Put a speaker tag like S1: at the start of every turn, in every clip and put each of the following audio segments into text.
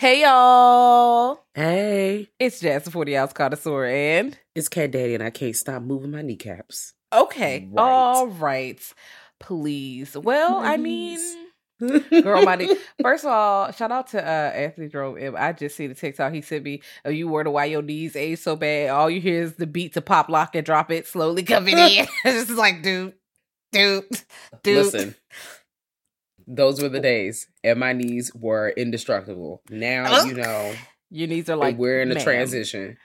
S1: Hey y'all,
S2: Hey,
S1: it's Jazz the 40 ounce connoisseur and
S2: it's Cat Daddy, and I can't stop moving my kneecaps.
S1: okay,
S2: Right.
S1: all right, please. Well, I mean, girl, my knee. First of all, shout out to uh Anthony Jerome. I just see the TikTok he sent me. Oh, you wonder why your knees age so bad? All you hear is the beat to pop, lock, and drop it slowly coming in. it's just like, dude, dude, dude.
S2: Listen, those were the days, and my knees were indestructible. Now you know
S1: your knees are like
S2: we're in a
S1: ma'am.
S2: transition.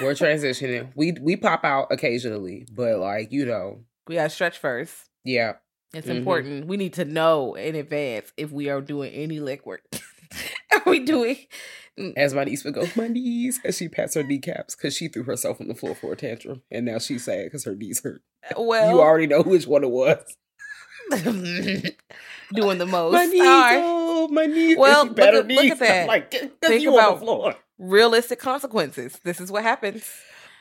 S2: We're transitioning. We we pop out occasionally, but like you know,
S1: We gotta stretch first.
S2: yeah.
S1: It's
S2: Mhm.
S1: important. We need to know in advance if we are doing any leg work. are we doing?
S2: As my niece would go, my knees, as she pats her kneecaps because she threw herself on the floor for a tantrum, and now she's sad because her knees hurt.
S1: Well,
S2: you already know which one it was.
S1: doing the most.
S2: My knees,
S1: right.
S2: oh, my knees.
S1: Well, look at-
S2: knees.
S1: look at that.
S2: I'm like,
S1: Think about-
S2: the floor.
S1: Realistic consequences. This is what happens.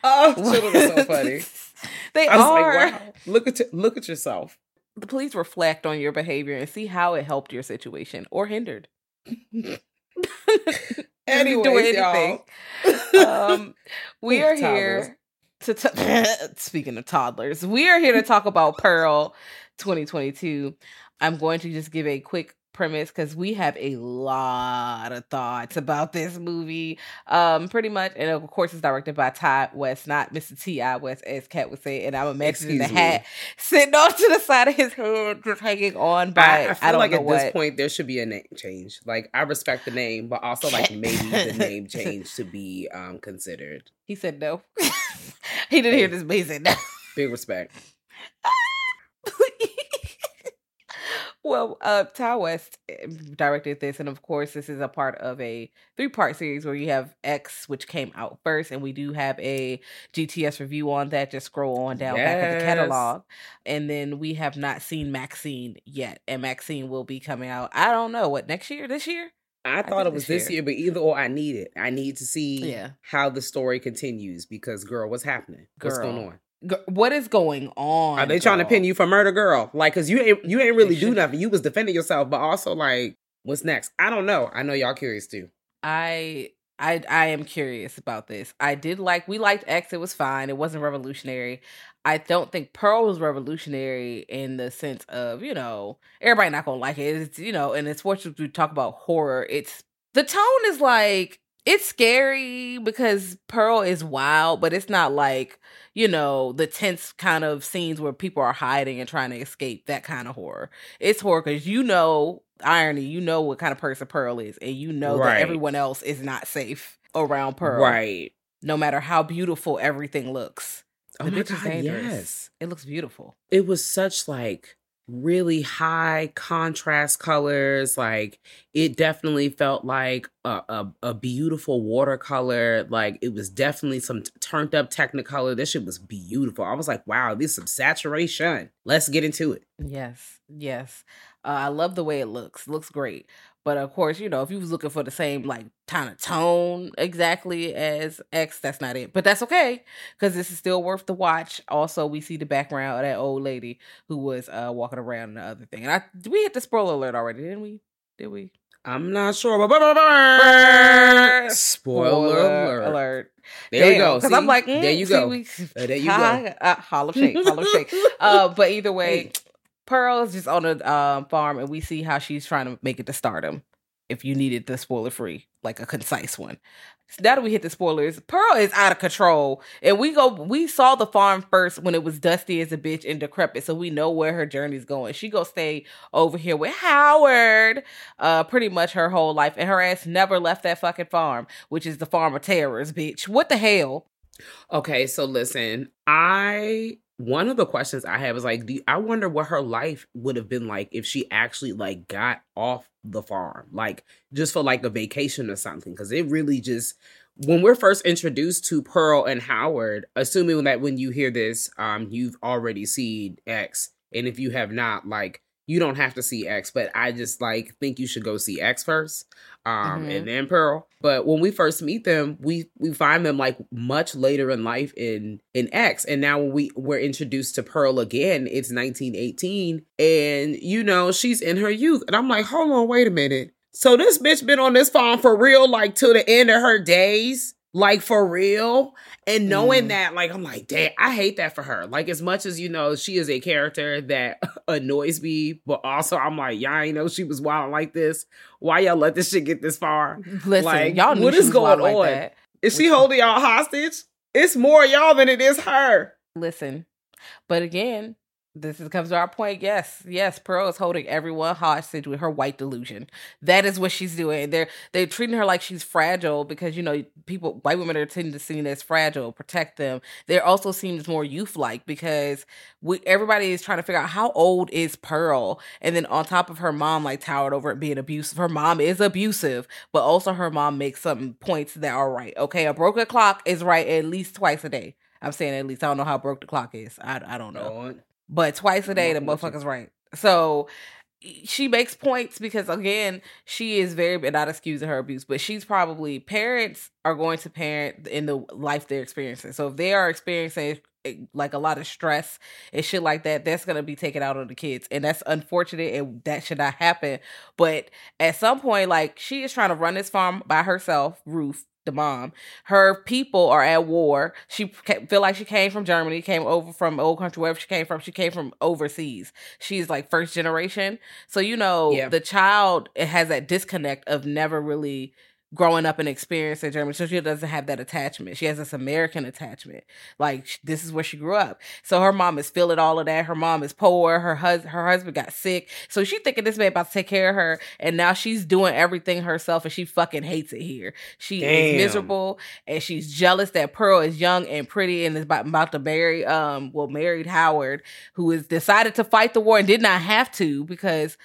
S2: Oh, children are so funny.
S1: they
S2: I was
S1: are.
S2: like, wow. Look at look at yourself.
S1: Please reflect on your behavior and see how it helped your situation or hindered.
S2: Anyways,
S1: do anything.
S2: y'all.
S1: um, we are here to t- speaking of toddlers, we are here to talk about Pearl 2022. I'm going to just give a quick premise because we have a lot of thoughts about this movie. Um, pretty much, and of course, it's directed by Todd West, not Mr. T.I. West, as Kat would say. And I'm imagining the
S2: Excuse me.
S1: hat sitting off to the side of his head, just hanging on by
S2: I, I
S1: I,
S2: feel
S1: don't
S2: like at
S1: what.
S2: this point there should be a name change. Like I respect the name, but also like maybe the name change to be um considered.
S1: He said no. he didn't hear this, but he said no.
S2: Big respect.
S1: Well, uh, Ti West eh, directed this, and of course, this is a part of a three-part series where you have X, which came out first, and we do have a GTS review on that. Just scroll on down back at the catalog, and then we have not seen Maxine yet, and Maxine will be coming out. I don't know what next year, this year.
S2: I
S1: think
S2: thought it was
S1: this year.
S2: year, but either or, I need it. I need to see
S1: Yeah.
S2: how the story continues because, girl, what's happening? What's going on?
S1: What is going on?
S2: Are they trying to pin you for murder, girl? Like, cause you ain't you ain't really do nothing. You was defending yourself, but also like, what's next? I don't know. I know y'all curious too.
S1: I I I am curious about this. I did like we liked X, it was fine. It wasn't revolutionary. I don't think Pearl was revolutionary in the sense of, you know, everybody not gonna like it. It's you know, and it's what we talk about horror. It's the tone is like it's scary because Pearl is wild, but it's not like, you know, the tense kind of scenes where people are hiding and trying to escape, that kind of horror. It's horror because you know irony, you know what kind of person Pearl is, and you know that everyone else is not safe around Pearl.
S2: Right.
S1: No matter how beautiful everything looks.
S2: Oh my God,
S1: dangerous.
S2: yes.
S1: It looks beautiful.
S2: It was such like really high contrast colors. Like it definitely felt like a, a, a beautiful watercolor. Like it was definitely some turned up technicolor. This shit was beautiful. I was like, wow, this is some saturation. Let's get into it.
S1: Yes, yes. Uh, I love the way it looks. Looks great. But of course, you know, if you was looking for the same like kind of tone exactly as X, that's not it. But that's okay because this is still worth the watch. Also, we see the background of that old lady who was uh walking around and the other thing. And I we hit the spoiler alert already, didn't we? Did we?
S2: I'm not sure. But spoiler,
S1: Spoiler
S2: alert.
S1: alert.
S2: There you go.
S1: Because I'm like,
S2: there
S1: mm,
S2: you go.
S1: we-
S2: Uh, there you go.
S1: Uh, hollow shake, hollow shake. Uh, but either way. Pearl is just on a um, farm, and we see how she's trying to make it to stardom. If you needed the spoiler free, like a concise one. So now that we hit the spoilers, Pearl is out of control, and we go. We saw the farm first when it was dusty as a bitch and decrepit, so we know where her journey's going. She go stay over here with Howard, uh, pretty much her whole life, and her ass never left that fucking farm, which is the farm of terrors, bitch. What the hell?
S2: Okay, so listen, I one of the questions I have is like, you- I wonder what her life would have been like if she actually like got off the farm, like just for like a vacation or something, because it really just when we're first introduced to Pearl and Howard, assuming that when you hear this, um, you've already seen X, and if you have not, like you don't have to see X, but I just like think you should go see X first, um,
S1: Mhm.
S2: and then Pearl. But when we first meet them, we we find them like much later in life in in X, and now when we we're introduced to Pearl again, it's 1918, and you know she's in her youth, and I'm like, hold on, wait a minute. So this bitch been on this farm for real, like till the end of her days, like for real. And knowing
S1: Mm.
S2: that, like, I'm like, damn, I hate that for her. Like, as much as you know, she is a character that annoys me, but also I'm like, y'all ain't know she was wild like this. Why y'all let this shit get this far?
S1: Listen,
S2: Like,
S1: y'all
S2: what is going on?
S1: like.
S2: Is she holding y'all hostage? It's more y'all than it is her.
S1: Listen, but again, this is, comes to our point. Yes, yes, Pearl is holding everyone hostage with her white delusion. That is what she's doing. They're they're treating her like she's fragile because you know people, white women are tending to seen as fragile, protect them. They're also seems more youth like because we everybody is trying to figure out how old is Pearl, and then on top of her mom like towered over it being abusive. Her mom is abusive, but also her mom makes some points that are right. Okay, a broken clock is right at least twice a day. I'm saying at least. I don't know how broke the clock is. I, I don't know. But twice a day, the
S2: I'm with you.
S1: motherfucker's right. So she makes points because again, she is very not excusing her abuse, but she's probably parents are going to parent in the life they're experiencing. So if they are experiencing eh, like a lot of stress and shit like that, that's gonna be taken out on the kids. And that's unfortunate and that should not happen. But at some point, like she is trying to run this farm by herself, Ruth, the mom. Her people are at war. She feel like she came from Germany, came over from old country, wherever she came from. She came from overseas. She's like first generation. So you know,
S2: Yeah.
S1: the child it has that disconnect of never really growing up and experiencing Germany. So she doesn't have that attachment. She has this American attachment. Like this is where she grew up. So her mom is feeling all of that. Her mom is poor. Her hus- her husband got sick. So she thinking this man about to take care of her. And now she's doing everything herself and she fucking hates it here. She
S2: Damn.
S1: is miserable and she's jealous that Pearl is young and pretty and is about, about to marry um well married Howard, who has decided to fight the war and did not have to because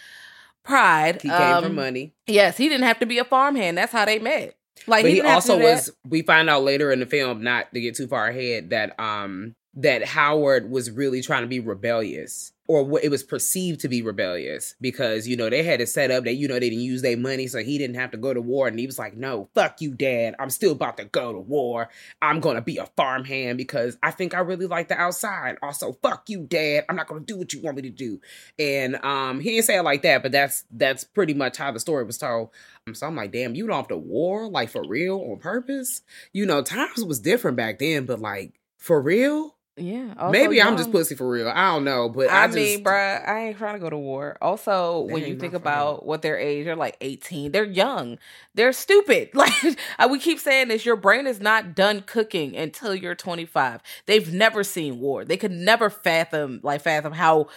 S1: pride.
S2: He came
S1: um,
S2: for money.
S1: Yes, he didn't have to be a farmhand. That's how they met. Like
S2: but he,
S1: to
S2: also was we find out later in the film not to get too far ahead that um that howard was really trying to be rebellious or what it was perceived to be rebellious because you know they had it set up that you know they didn't use their money so he didn't have to go to war and he was like no fuck you dad. I'm still about to go to war. I'm gonna be a farmhand because i think i really like the outside. Also fuck you dad. I'm not gonna do what you want me to do. And um he didn't say it like that but that's that's pretty much how the story was told. Um, so I'm like, damn, you don't have to war, like for real, on purpose. You know, times was different back then, but like for real.
S1: Yeah. also
S2: Maybe I'm just pussy for real. I don't know, but I,
S1: I,
S2: just,
S1: mean, bruh, I ain't trying to go to war. Also,
S2: That
S1: when you think about what their age, they're like 18. They're young. They're stupid. Like we keep saying this, your brain is not done cooking until you're 25. They've never seen war. They could never fathom, like fathom how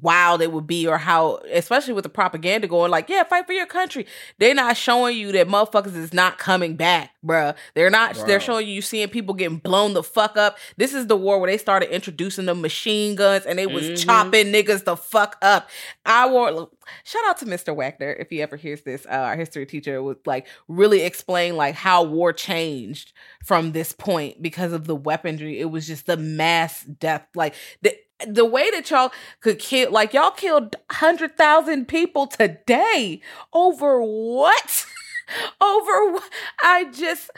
S1: wild it would be or how especially with the propaganda going like yeah fight for your country. They're not showing you that motherfuckers is not coming back bruh. They're not
S2: Bro.
S1: they're showing you seeing people getting blown the fuck up. This is the war where they started introducing the machine guns and they was
S2: Mhm.
S1: chopping niggas the fuck up. I war shout out to mr wagner if he ever hears this uh, our history teacher would like really explain like how war changed from this point because of the weaponry. It was just the mass death like the the way that y'all could kill like y'all killed 100,000 people today over what? over what? I just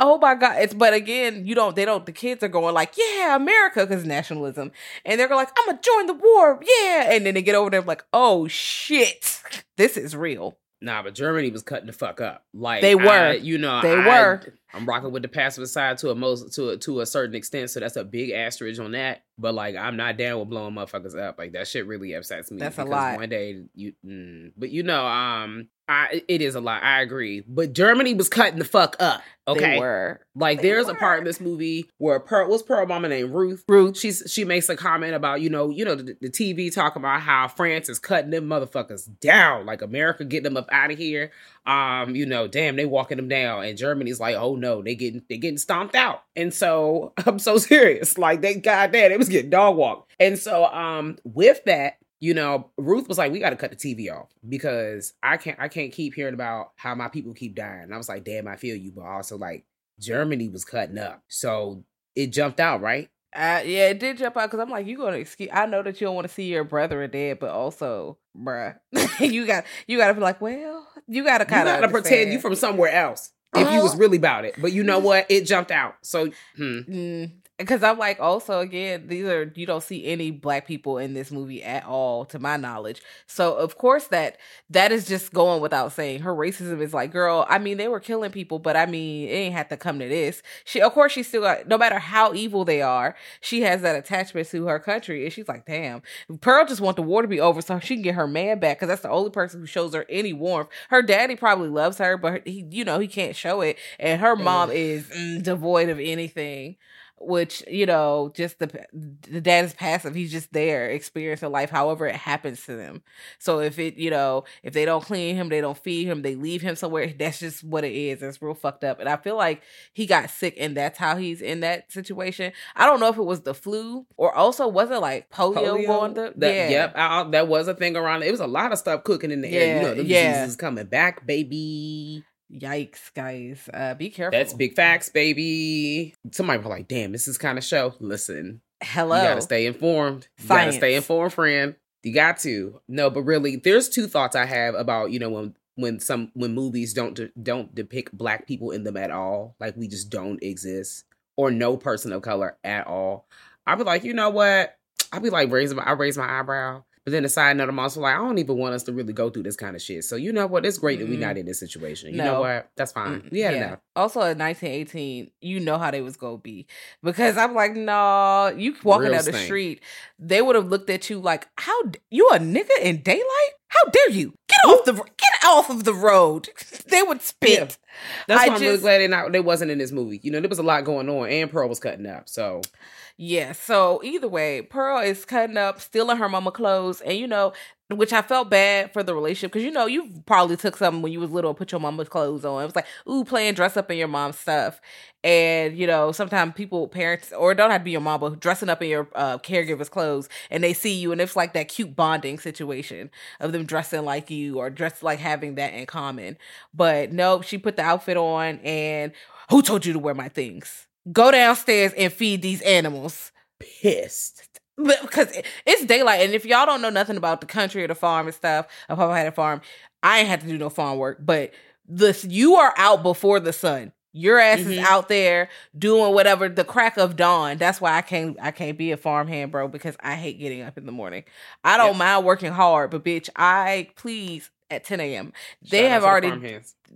S1: Oh my god! It's but again, you don't. They don't. The kids are going like, "Yeah, America," because nationalism, and they're like, "I'm gonna join the war." Yeah, and then they get over there like, "Oh shit, this is real."
S2: Nah, but Germany was cutting the fuck up. Like
S1: They were.
S2: I- you know,
S1: They
S2: I-
S1: were.
S2: I'm rocking with the passive side to a most to a, to a certain extent, so that's a big asterisk on that. But like, I'm not down with blowing motherfuckers up. Like that shit really upsets me.
S1: That's a lot.
S2: One day, you, mm, but you know, um, I it is a lot. I agree. But Germany was cutting the fuck up. Okay,
S1: They were
S2: like
S1: They
S2: there's a part in this movie where Pearl what's Pearl Mama named Ruth.
S1: Ruth.
S2: She's she makes a comment about you know you know the, the TV talking about how France is cutting them motherfuckers down like America getting them up out of here. Um, you know, damn, they walking them down, and Germany's like, oh no, they getting they getting stomped out. And so I'm so serious, like they goddamn, it was getting dog walked. And so um with that. You know, Ruth was like, "We got to cut the TV off because I can't. I can't keep hearing about how my people keep dying." And I was like, "Damn, I feel you," but also like Germany was cutting up, so it jumped out, right?
S1: Uh, yeah, it did jump out because I'm like, you gonna excuse? I know that you don't want to see your brother dead, but also, bruh, you got you got to be like, well, you got to kind of
S2: pretend you from somewhere else if you was
S1: Oh.
S2: really about it. But you know what? It jumped out. So hmm.
S1: Because I'm like, also again, these are you don't see any black people in this movie at all, to my knowledge. So of course that that is just going without saying. Her racism is like, girl, I mean, they were killing people, but I mean, it ain't had to come to this. She, of course, she still got no matter how evil they are, she has that attachment to her country, and she's like, damn, Pearl just want the war to be over so she can get her man back because that's the only person who shows her any warmth. Her daddy probably loves her, but he, you know, he can't show it, and her mom is mm, devoid of anything. Which you know, just the the dad is passive. He's just there, experiencing life, however it happens to them. So if it, you know, if they don't clean him, they don't feed him, they leave him somewhere. That's just what it is. It's real fucked up. And I feel like he got sick, and that's how he's in that situation. I don't know if it was the flu or also was it like polio,
S2: Polio?
S1: going to
S2: That,
S1: yeah.
S2: Yep, I, that was a thing around. It was a lot of stuff cooking in the air.
S1: Yeah,
S2: You know, the
S1: yeah.
S2: diseases coming back, baby.
S1: Yikes, guys. Uh, be careful.
S2: That's big facts, baby. Somebody was like, "Damn, this is kind of show." Listen,
S1: Hello.
S2: you gotta stay informed. You gotta stay informed, friend. You got to. No, but really, there's two thoughts I have about you know when when some when movies don't de- don't depict black people in them at all, like we just don't exist, or no person of color at all. I'd be like, you know what? I'd be like raising my I raise my eyebrow. But then the side note, I'm also like, I don't even want us to really go through this kind of shit. So you know what? It's great that we're not in this situation. You
S1: No.
S2: know what? That's fine.
S1: Mm,
S2: We had
S1: yeah. Also, in 1918, you know how they was gonna be because I'm like, no, you walking
S2: Real
S1: down the street, they would have looked at you like, how you a nigga in daylight? How dare you get off the get off of the road? they would spit.
S2: Yeah. That's
S1: I
S2: why I'm really glad they not they wasn't in this movie. You know, there was a lot going on, and Pearl was cutting up. So
S1: Yeah. So either way, Pearl is cutting up, stealing her mama clothes, and you know, which I felt bad for the relationship because you know you probably took something when you was little and put your mama's clothes on. It was like, ooh, playing dress up in your mom's stuff, and you know sometimes people, parents, or don't have to be your mom, but dressing up in your uh, caregiver's clothes, and they see you, and it's like that cute bonding situation of them dressing like you or dressed like having that in common. But nope, she put the outfit on, and who told you to wear my things? Go downstairs and feed these animals
S2: pissed.
S1: But- because it's daylight and if y'all don't know nothing about the country or the farm and stuff if papa had a farm i ain't had to do no farm work but this you are out before the sun your ass is
S2: Mhm.
S1: out there doing whatever the crack of dawn that's why i can't i can't be a farm hand bro because i hate getting up in the morning i don't
S2: Yep.
S1: mind working hard but bitch i please at 10 a.m they
S2: Shout
S1: have already.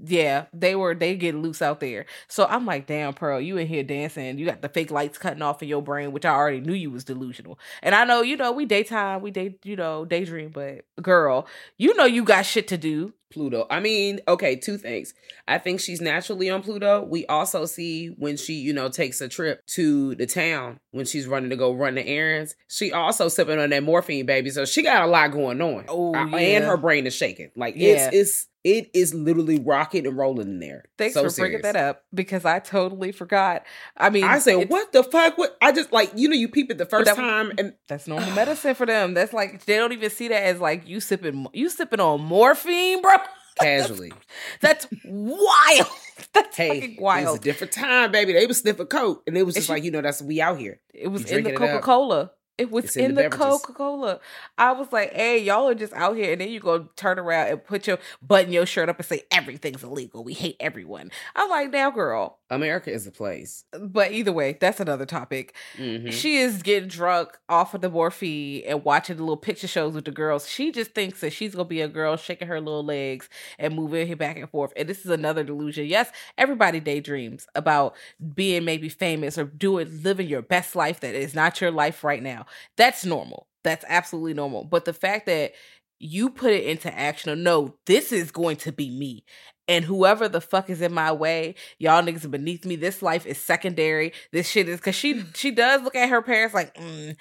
S1: Yeah, they were they get loose out there. So I'm like, damn, Pearl, you in here dancing. You got the fake lights cutting off in your brain, which I already knew you was delusional. And I know, you know, we daytime, we day, you know, daydream, but girl, you know you got shit to do.
S2: Pluto. I mean, okay, two things. I think she's naturally on Pluto. We also see when she, you know, takes a trip to the town when she's running to go run the errands. She also sipping on that morphine, baby. So she got a lot going on.
S1: Oh, yeah.
S2: and her brain is shaking. Like
S1: Yeah.
S2: it's it's it is literally rocking and rolling in there.
S1: Thanks
S2: so
S1: for bringing that up because I totally forgot. I mean,
S2: I said, what the fuck? What I just like, you know, you peep it the first
S1: that-
S2: time and
S1: That's normal medicine for them. That's like they don't even see that as like you sipping you sipping on morphine, bro.
S2: casually.
S1: That's wild. That's
S2: hey,
S1: fucking
S2: it was a different time, baby. They was sniffing coke, and it was just like, you know, that's we out here.
S1: It was in the
S2: drinking it up.
S1: Coca Cola. It was in,
S2: in the
S1: the. Coca Cola. I was like, "Hey, y'all are just out here," and then you go turn around and put your button your shirt up and say everything's illegal. We hate everyone. I'm like, now, girl.
S2: America is a place.
S1: But either way, that's another topic.
S2: Mhm.
S1: She is getting drunk off of the morphine and watching the little picture shows with the girls. She just thinks that she's gonna be a girl shaking her little legs and moving here back and forth. And this is another delusion. Yes, everybody daydreams about being maybe famous or doing living your best life that is not your life right now. That's normal. That's absolutely normal. But the fact that you put it into action or no, this is going to be me. And whoever the fuck is in my way, y'all niggas are beneath me. This life is secondary. This shit is because she she does look at her parents like, mm,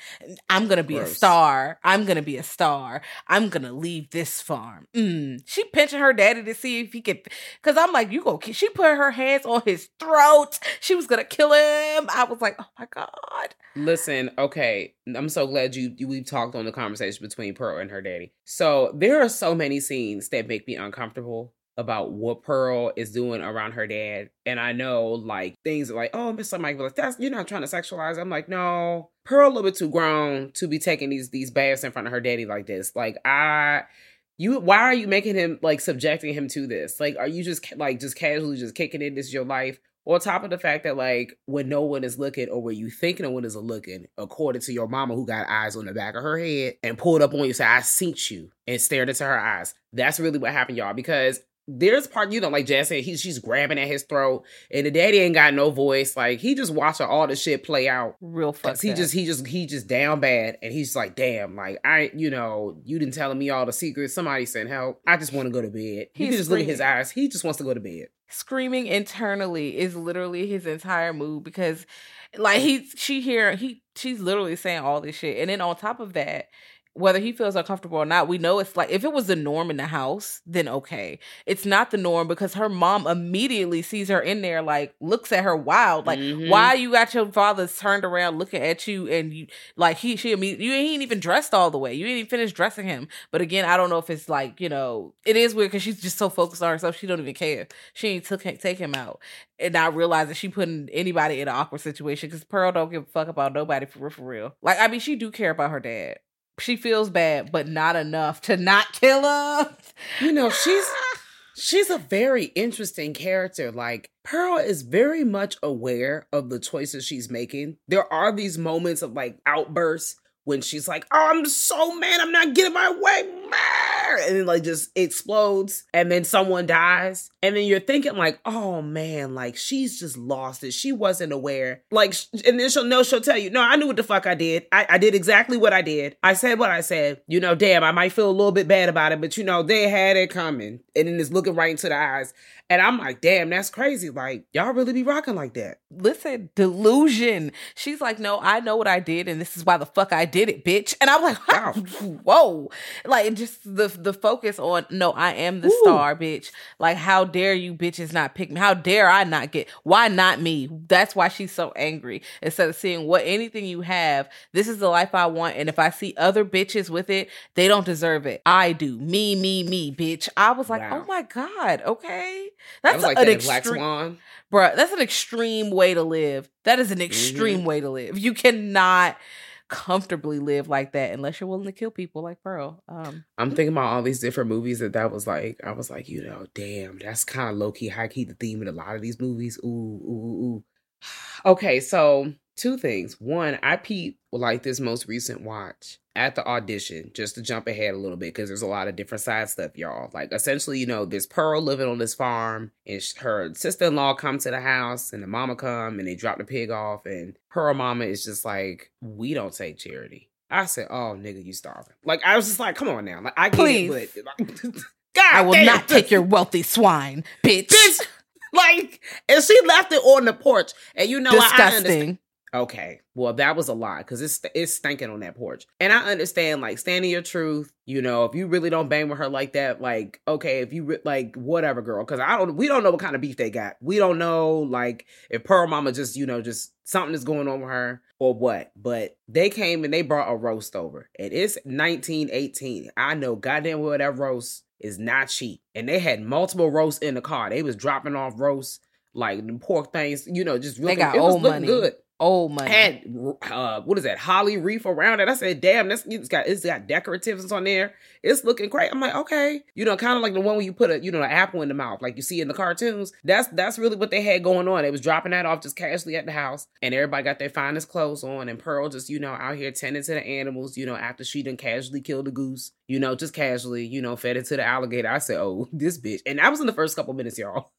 S1: I'm gonna be a star. I'm gonna be a star. I'm gonna leave this farm. Mm. She pinching her daddy to see if he could. Because I'm like, you go. She put her hands on his throat. She was gonna kill him. I was like, oh my god.
S2: Listen, okay, I'm so glad you, you we talked on the conversation between Pearl and her daddy. So there are so many scenes that make me uncomfortable about what Pearl is doing around her dad. And I know like things like, oh, Mr. Be like, that's you're not trying to sexualize. I'm like, no, Pearl a little bit too grown to be taking these these baths in front of her daddy like this. Like I you why are you making him like subjecting him to this? Like, are you just like just casually just kicking it? This is your life. On top of the fact that like when no one is looking or when you think no one is looking, according to your mama who got eyes on the back of her head and pulled up on you, said, I seen you and stared into her eyes. That's really what happened, y'all, because there's part, you know, like Jazz said, he, she's grabbing at his throat and the daddy ain't got no voice. Like he just watching all the shit play out.
S1: Real fuck.
S2: He just he just he just down bad and he's like, damn, like I you know, you didn't telling me all the secrets. Somebody sent help. I just want to go to bed.
S1: He's
S2: just look at his
S1: screaming.
S2: eyes. He just wants to go to bed.
S1: screaming internally is literally his entire mood because like he she hear he she's literally saying all this shit and then on top of that whether he feels uncomfortable or not we know it's like if it was the norm in the house then okay. It's not the norm because her mom immediately sees her in there like looks at her wild like
S2: Mhm.
S1: why you got your father turned around looking at you and you like he she you ain't even dressed all the way. You ain't even finished dressing him. But again i don't know if it's like you know it is weird because she's just so focused on herself she don't even care. She ain't took take him out. And not realize that she putting anybody in an awkward situation because pearl don't give a fuck about nobody for real for real. Like i mean she do care about her dad she feels bad but not enough to not kill her
S2: You know, she's she's a very interesting character. Like Pearl is very much aware of the choices she's making. There are these moments of like outbursts when she's like, "Oh, I'm so mad, I'm not getting my way," and then like just explodes, and then someone dies, and then you're thinking like, "Oh man, like she's just lost it. She wasn't aware." Like, and then she'll know she'll tell you, "No, I knew what the fuck I did. I, I did exactly what I did. I said what I said. You know, damn, I might feel a little bit bad about it, but you know, they had it coming." And then it's looking right into the eyes, and I'm like, "Damn, that's crazy. Like, y'all really be rocking like that."
S1: listen, delusion. She's like, no, I know what I did, and this is why the fuck I did it, bitch. And I'm like,
S2: Wow.
S1: whoa, like just the the focus on no, I am the
S2: Ooh.
S1: star, bitch. Like, how dare you bitches not pick me? How dare I not get? Why not me? That's why she's so angry. Instead of seeing what anything you have, this is the life I want, and if I see other bitches with it, they don't deserve it. I do. Me, me, me, bitch. I was like, oh
S2: Wow.
S1: oh my god, okay,
S2: That
S1: that's
S2: was like
S1: an
S2: that in Black
S1: extreme.
S2: Swan.
S1: Bruh, that's an extreme way to live. That is an mm-hmm. extreme way to live. You cannot comfortably live like that unless you're willing to kill people like Pearl. Um,
S2: I'm thinking about all these different movies that that was like. I was like, you know, damn, that's kind of low key, high key the theme in a lot of these movies. Ooh, ooh, ooh. Okay, so two things. One, I peeped like this most recent watch at the audition, just to jump ahead a little bit, because there's a lot of different side stuff, y'all. Like essentially, you know, this Pearl living on this farm, and her sister-in-law come to the house, and the mama come, and they drop the pig off, and Pearl mama is just like, we don't take charity. I said, oh nigga, you starving. Like I was just like, come on now, like I get
S1: Please.
S2: it, but God,
S1: I will
S2: damn.
S1: not take your wealthy swine, bitch.
S2: bitch. Like, and she left it on the porch, and you know what? I understand. Okay, well that was a lie because it's it's stinking on that porch, and I understand like standing your truth. You know, if you really don't bang with her like that, like okay, if you re- like whatever, girl, because I don't, we don't know what kind of beef they got. We don't know like if Pearl Mama just you know just something is going on with her or what. But they came and they brought a roast over, and it's 1918. I know goddamn well that roast is not cheap, and they had multiple roasts in the car. They was dropping off roasts like the pork things, you know, just
S1: They
S2: looking,
S1: got
S2: it
S1: old money.
S2: good
S1: Old money.
S2: had uh what is that holly reef around it. I said damn this it's got it's got decoratives on there. It's looking great. I'm like okay. You know kind of like the one where you put a you know an apple in the mouth like you see in the cartoons. That's that's really what they had going on. They was dropping that off just casually at the house and everybody got their finest clothes on and pearl just you know out here tending to the animals you know after she done casually killed a goose you know just casually you know fed it to the alligator. I said oh this bitch. And that was in the first couple minutes y'all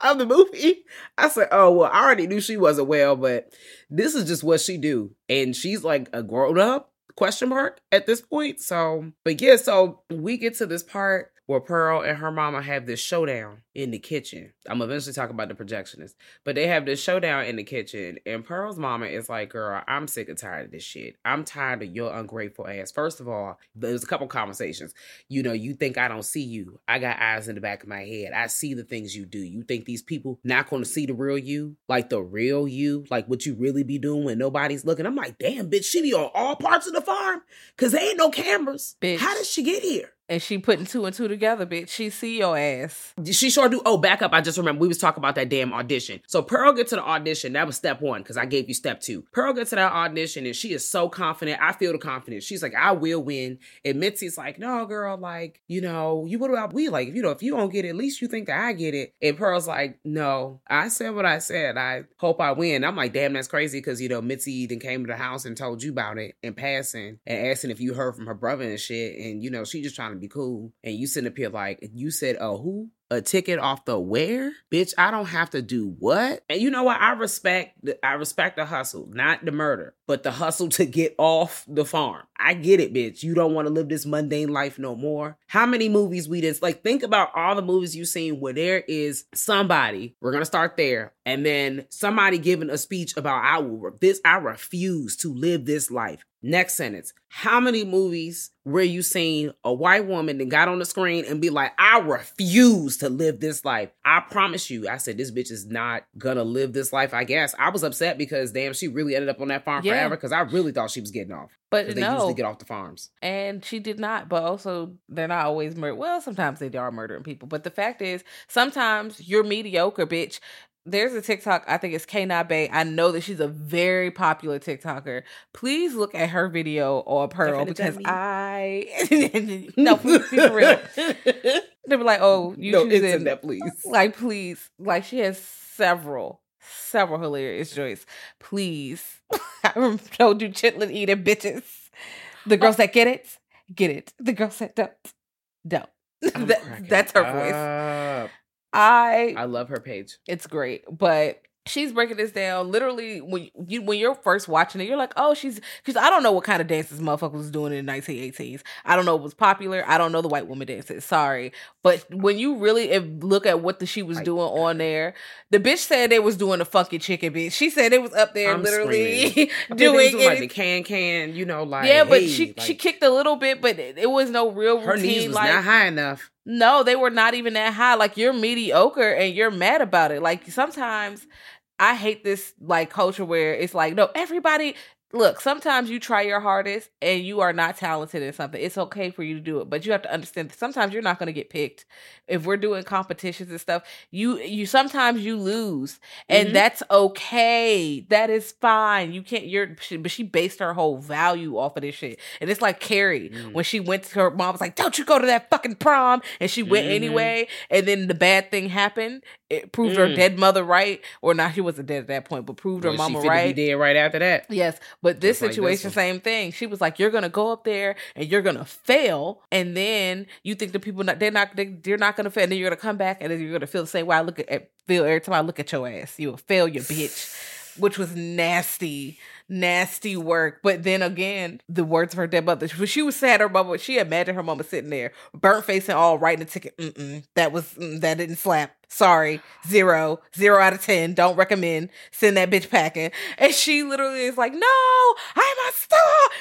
S2: of the movie. I said, "Oh well, I already knew she wasn't well, but this is just what she do, and she's like a grown up question mark at this point." So, but yeah, so we get to this part where Pearl and her mama have this showdown in the kitchen. I'm eventually talking about the projectionist, but they have this showdown in the kitchen, and Pearl's mama is like, "Girl, I'm sick and tired of this shit. I'm tired of your ungrateful ass." First of all, there's a couple conversations. You know, you think I don't see you. I got eyes in the back of my head. I see the things you do. You think these people not going to see the real you, like the real you, like what you really be doing when nobody's looking. I'm like, damn, bitch, she be on all parts of the farm because there ain't no cameras.
S1: Bitch.
S2: How did she get here?
S1: And she putting two and two together, bitch. She see your ass.
S2: She sure do. Oh, back up. I just remember we was talking about that damn audition. So Pearl get to the audition. That was step one because I gave you step two. Pearl gets to that audition and she is so confident. I feel the confidence. She's like, I will win. And Mitzi's like, no, girl, like, you know, you what about we? Like, you know, if you don't get it, at least you think that I get it. And Pearl's like, no, I said what I said. I hope I win. I'm like, damn, that's crazy because, you know, Mitzi then came to the house and told you about it in passing and asking if you heard from her brother and shit. And, you know, she just trying to be cool. And you sitting up here like, you said, oh, who? A ticket off the where? Bitch, I don't have to do what? And you know what? I respect the, I respect the hustle, not the murder, but the hustle to get off the farm. I get it, bitch. You don't want to live this mundane life no more. How many movies we did? Like, think about all the movies you've seen where there is somebody. We're gonna start there, and then somebody giving a speech about I will this. I refuse to live this life. Next sentence. How many movies where you seen a white woman that got on the screen and be like, I refuse to live this life? I promise you. I said, this bitch is not gonna live this life, I guess. I was upset because damn, she really ended up on that farm
S1: Yeah.
S2: forever because I really thought she was getting off.
S1: But
S2: they
S1: no.
S2: usually get off the farms.
S1: And she did not, but also they're not always murder. Well, sometimes they are murdering people. But the fact is, sometimes you're mediocre, bitch. There's a TikTok, I think it's K Bay. I know that she's a very popular TikToker. Please look at her video on Pearl because I no, please be for real. They were like, "Oh, you
S2: no,
S1: choosing
S2: in that, please.
S1: like please like she has several several hilarious joints please i told you chitlin eating bitches the girls that get it get it the girls that don't don't That- that's her voice
S2: up.
S1: I
S2: I love her page.
S1: it's great but she's breaking this down. Literally when you when you're first watching it you're like oh she's because i don't know what kind of dances motherfucker was doing in the 1918s i don't know what was popular. I don't know the white woman dances. Sorry. But when you really if- look at what the she was doing on there the bitch said they was doing a funky chicken bitch. She said it was up there
S2: I'm
S1: literally doing
S2: doing like the can can, you know, like
S1: yeah but
S2: hey,
S1: she
S2: like,
S1: she kicked a little bit but it, it was no real
S2: her
S1: routine
S2: knees was
S1: like
S2: not high enough.
S1: No, they were not even that high. Like you're mediocre and you're mad about it. Like sometimes I hate this like culture where it's like, no, everybody look, sometimes you try your hardest and you are not talented in something. It's okay for you to do it, but you have to understand that sometimes you're not going to get picked. If we're doing competitions and stuff, you you sometimes you lose, and
S2: Mhm.
S1: that's okay. That is fine. You can't. You're, she, but she based her whole value off of this shit, and it's like Carrie
S2: Mm.
S1: when she went to her mom was like, "Don't you go to that fucking prom," and she went
S2: Mhm.
S1: anyway, and then the bad thing happened. It proved her
S2: Mm.
S1: dead mother right, or not, she wasn't dead at that point, but proved her
S2: Well, she
S1: mama right.
S2: Dead right after that.
S1: Yes, but this
S2: Just like this
S1: situation, same thing. She was like, "You're gonna go up there and you're gonna fail, and then you think the people not they're not they, they're not gonna fail, and then you're gonna come back and then you're gonna feel the same way I look at, at feel every time I look at your ass. You a failure, bitch." Which was nasty, nasty work. But then again, the words of her dead mother. She was sad, her mama, she imagined her mama sitting there, burnt face and all, writing the ticket. Mm-mm, that was mm, that didn't slap. Sorry, zero, zero out of ten. Don't recommend. Send that bitch packing. And she literally is like, "No, I'm a star!"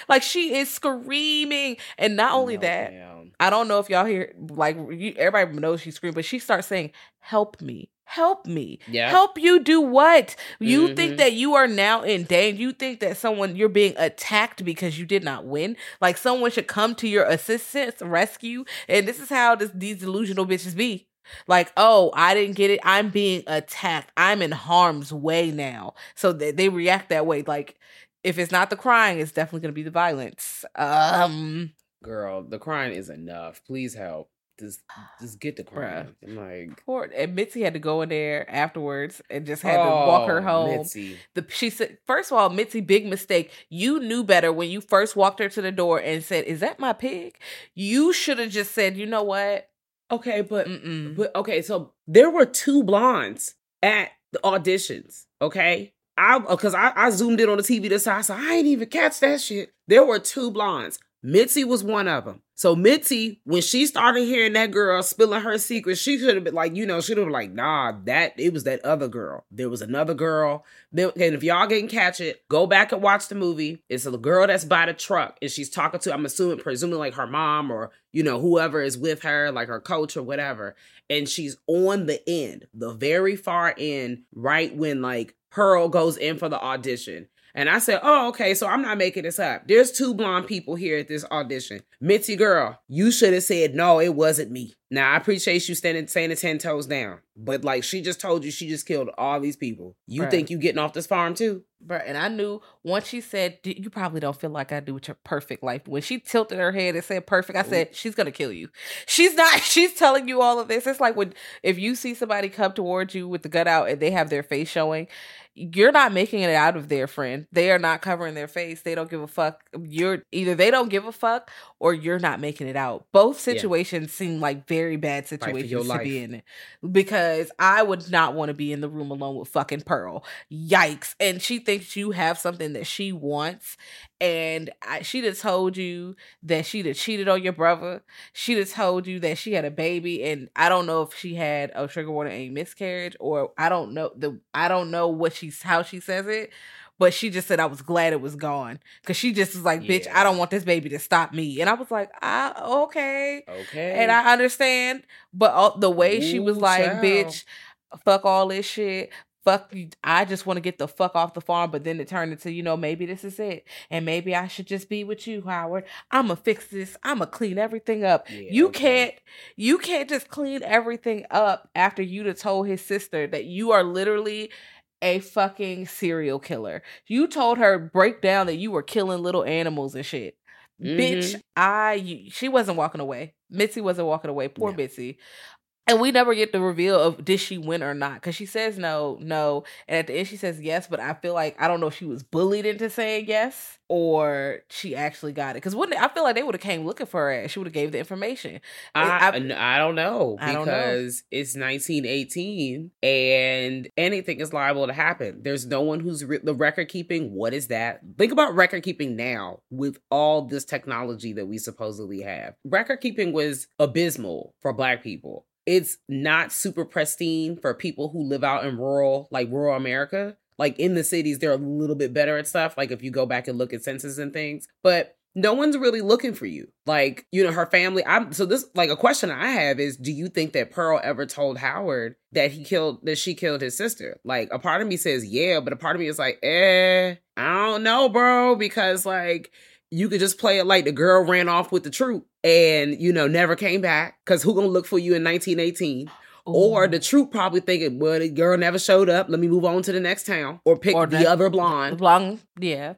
S1: Like she is screaming. And not only
S2: No,
S1: that,
S2: ma'am.
S1: I don't know if y'all hear like you, everybody knows she screamed, but she starts saying, "Help me." Help me.
S2: Yeah.
S1: Help you do what? You
S2: Mhm.
S1: think that you are now in danger. You think that someone you're being attacked because you did not win. Like someone should come to your assistance, rescue. And this is how this, these delusional bitches be. Like, oh, I didn't get it. I'm being attacked. I'm in harm's way now. So they, they react that way. Like, if it's not the crying, it's definitely going to be the violence. Um,
S2: Girl, the crying is enough. Please help. Just, just get the crying. I'm like,
S1: poor and Mitzi had to go in there afterwards and just had to walk her
S2: oh,
S1: home.
S2: Mitzi.
S1: The she said, first of all, Mitzi, big mistake. You knew better when you first walked her to the door and said, "Is that my pig?" You should have just said, "You know what?
S2: Okay, but
S1: Mm-mm.
S2: But okay, so there were two blondes at the auditions. Okay, I uh, because I, I zoomed in on the TV this side, so I ain't even catch that shit. There were two blondes. Mitzi was one of them. So Mitzi, when she started hearing that girl spilling her secrets, she should have been like, you know, she'd have been like, nah, that it was that other girl. There was another girl. And if y'all didn't catch it, go back and watch the movie. It's a girl that's by the truck and she's talking to, I'm assuming, presuming like her mom or you know whoever is with her, like her coach or whatever. And she's on the end, the very far end, right when like Pearl goes in for the audition. And I said, Oh, okay, so I'm not making this up. There's two blonde people here at this audition. Mitzi girl, you should have said, No, it wasn't me. Now I appreciate you standing saying it ten toes down. But like she just told you she just killed all these people. You
S1: Right.
S2: think you getting off this farm too?
S1: Bruh, and I knew once she said, "D- "You probably don't feel like I do with your perfect life." When she tilted her head and said "perfect," I said, "She's gonna kill you." She's not. She's telling you all of this. It's like when if you see somebody come towards you with the gut out and they have their face showing, you're not making it out of there, friend. They are not covering their face. They don't give a fuck. You're either they don't give a fuck or you're not making it out. Both
S2: Yeah.
S1: situations seem like very bad situations to be in because I would not want to be in the room alone with fucking Pearl. Yikes. And she thinks you have something that she wants. And I, she'd have told you that she'd have cheated on your brother. She'd have told you that she had a baby. And I don't know if she had a trigger warning, a miscarriage, or I don't know the I don't know what she's how she says it. But she just said I was glad it was gone. Cause she just was like, bitch,
S2: Yeah.
S1: I don't want this baby to stop me. And I was like, ah, okay.
S2: Okay.
S1: And I understand, but all, the way she was like,
S2: child.
S1: "Bitch, fuck all this shit. Fuck you. I just want to get the fuck off the farm." But then it turned into, you know, maybe this is it, and maybe I should just be with you, Howard. I'ma fix this. I'ma clean everything up.
S2: Yeah,
S1: you
S2: okay.
S1: can't, you can't just clean everything up after you'd have told his sister that you are literally a fucking serial killer. You told her break down that you were killing little animals and shit. Bitch,
S2: Mhm.
S1: I she wasn't walking away. Mitzi wasn't walking away. Poor
S2: No.
S1: Mitzi. And we never get the reveal of did she win or not because she says no, no, and at the end she says yes. But I feel like I don't know if she was bullied into saying yes or she actually got it. Because wouldn't I feel like they would have came looking for her ass. She would have gave the information.
S2: I,
S1: I-
S2: I don't know
S1: I don't know.
S2: because it's 1918 and anything is liable to happen. There's no one who's re- the record keeping. What is that? Think about record keeping now with all this technology that we supposedly have. Record keeping was abysmal for black people. It's not super pristine for people who live out in rural, like rural America. Like in the cities, they're a little bit better at stuff. Like if you go back and look at census and things, but no one's really looking for you. Like, you know, her family. I'm so this like a question I have is do you think that Pearl ever told Howard that he killed that she killed his sister? Like a part of me says yeah, but a part of me is like, eh, I don't know, bro, because like you could just play it like the girl ran off with the troop and you know never came back because who gonna look for you in 1918 Or the troop probably thinking, well, the girl never showed up. Let me move on to the next town. Or pick
S1: Or
S2: the
S1: that-
S2: other blonde.
S1: Long, yeah,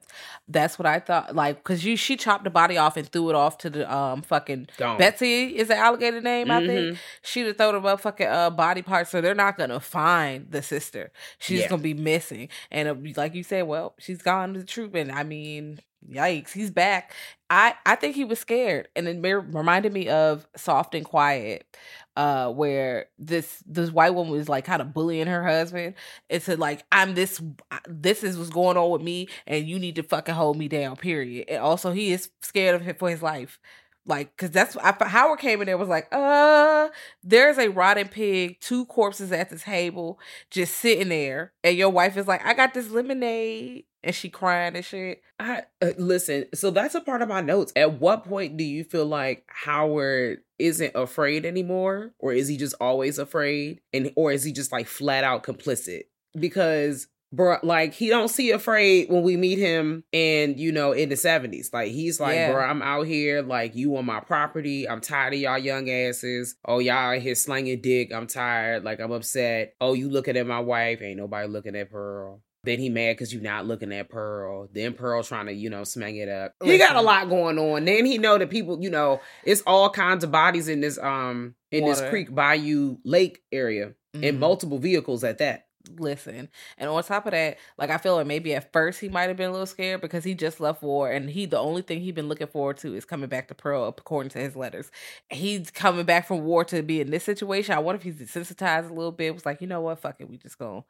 S1: that's what I thought. Like, because you, she chopped the body off and threw it off to the um fucking
S2: Gone.
S1: Betsy is the alligator name. I
S2: Mhm.
S1: think she'd have thrown the motherfucking uh body parts, so they're not gonna find the sister. She's
S2: Yeah.
S1: gonna be missing, and uh, like you said, well, she's gone to the troop, and I mean, yikes, he's back. I I think he was scared, and it reminded me of Soft and Quiet, uh, where this this white woman was like kind of bullying her husband. It said like, "I'm this, this is what's going on with me, and you need to fucking hold me down." Period. And also, he is scared of him for his life. Like, cause that's I, Howard came in there was like, uh, there's a rotten pig, two corpses at the table, just sitting there, and your wife is like, I got this lemonade, and she crying and shit.
S2: I uh, listen. So that's a part of my notes. At what point do you feel like Howard isn't afraid anymore, or is he just always afraid, and or is he just like flat out complicit? Because bro, like he don't see afraid when we meet him, and you know, in the seventies, like he's like,
S1: Yeah.
S2: bro, I'm out here, like you on my property. I'm tired of y'all young asses. Oh, y'all out here slanging dick. I'm tired. Like I'm upset. Oh, you looking at my wife? Ain't nobody looking at Pearl. Then he mad because you not looking at Pearl. Then Pearl trying to, you know, smang it up. He got a lot going on. Then he know that people, you know, it's all kinds of bodies in this um in this creek bayou lake area and
S1: Mhm.
S2: multiple vehicles at that.
S1: Listen. And on top of that, like I feel like maybe at first he might have been a little scared because he just left war and he the only thing he'd been looking forward to is coming back to Pearl according to his letters. He's coming back from war to be in this situation. I wonder if he's desensitized a little bit. Was like, you know what, fuck it, we just gonna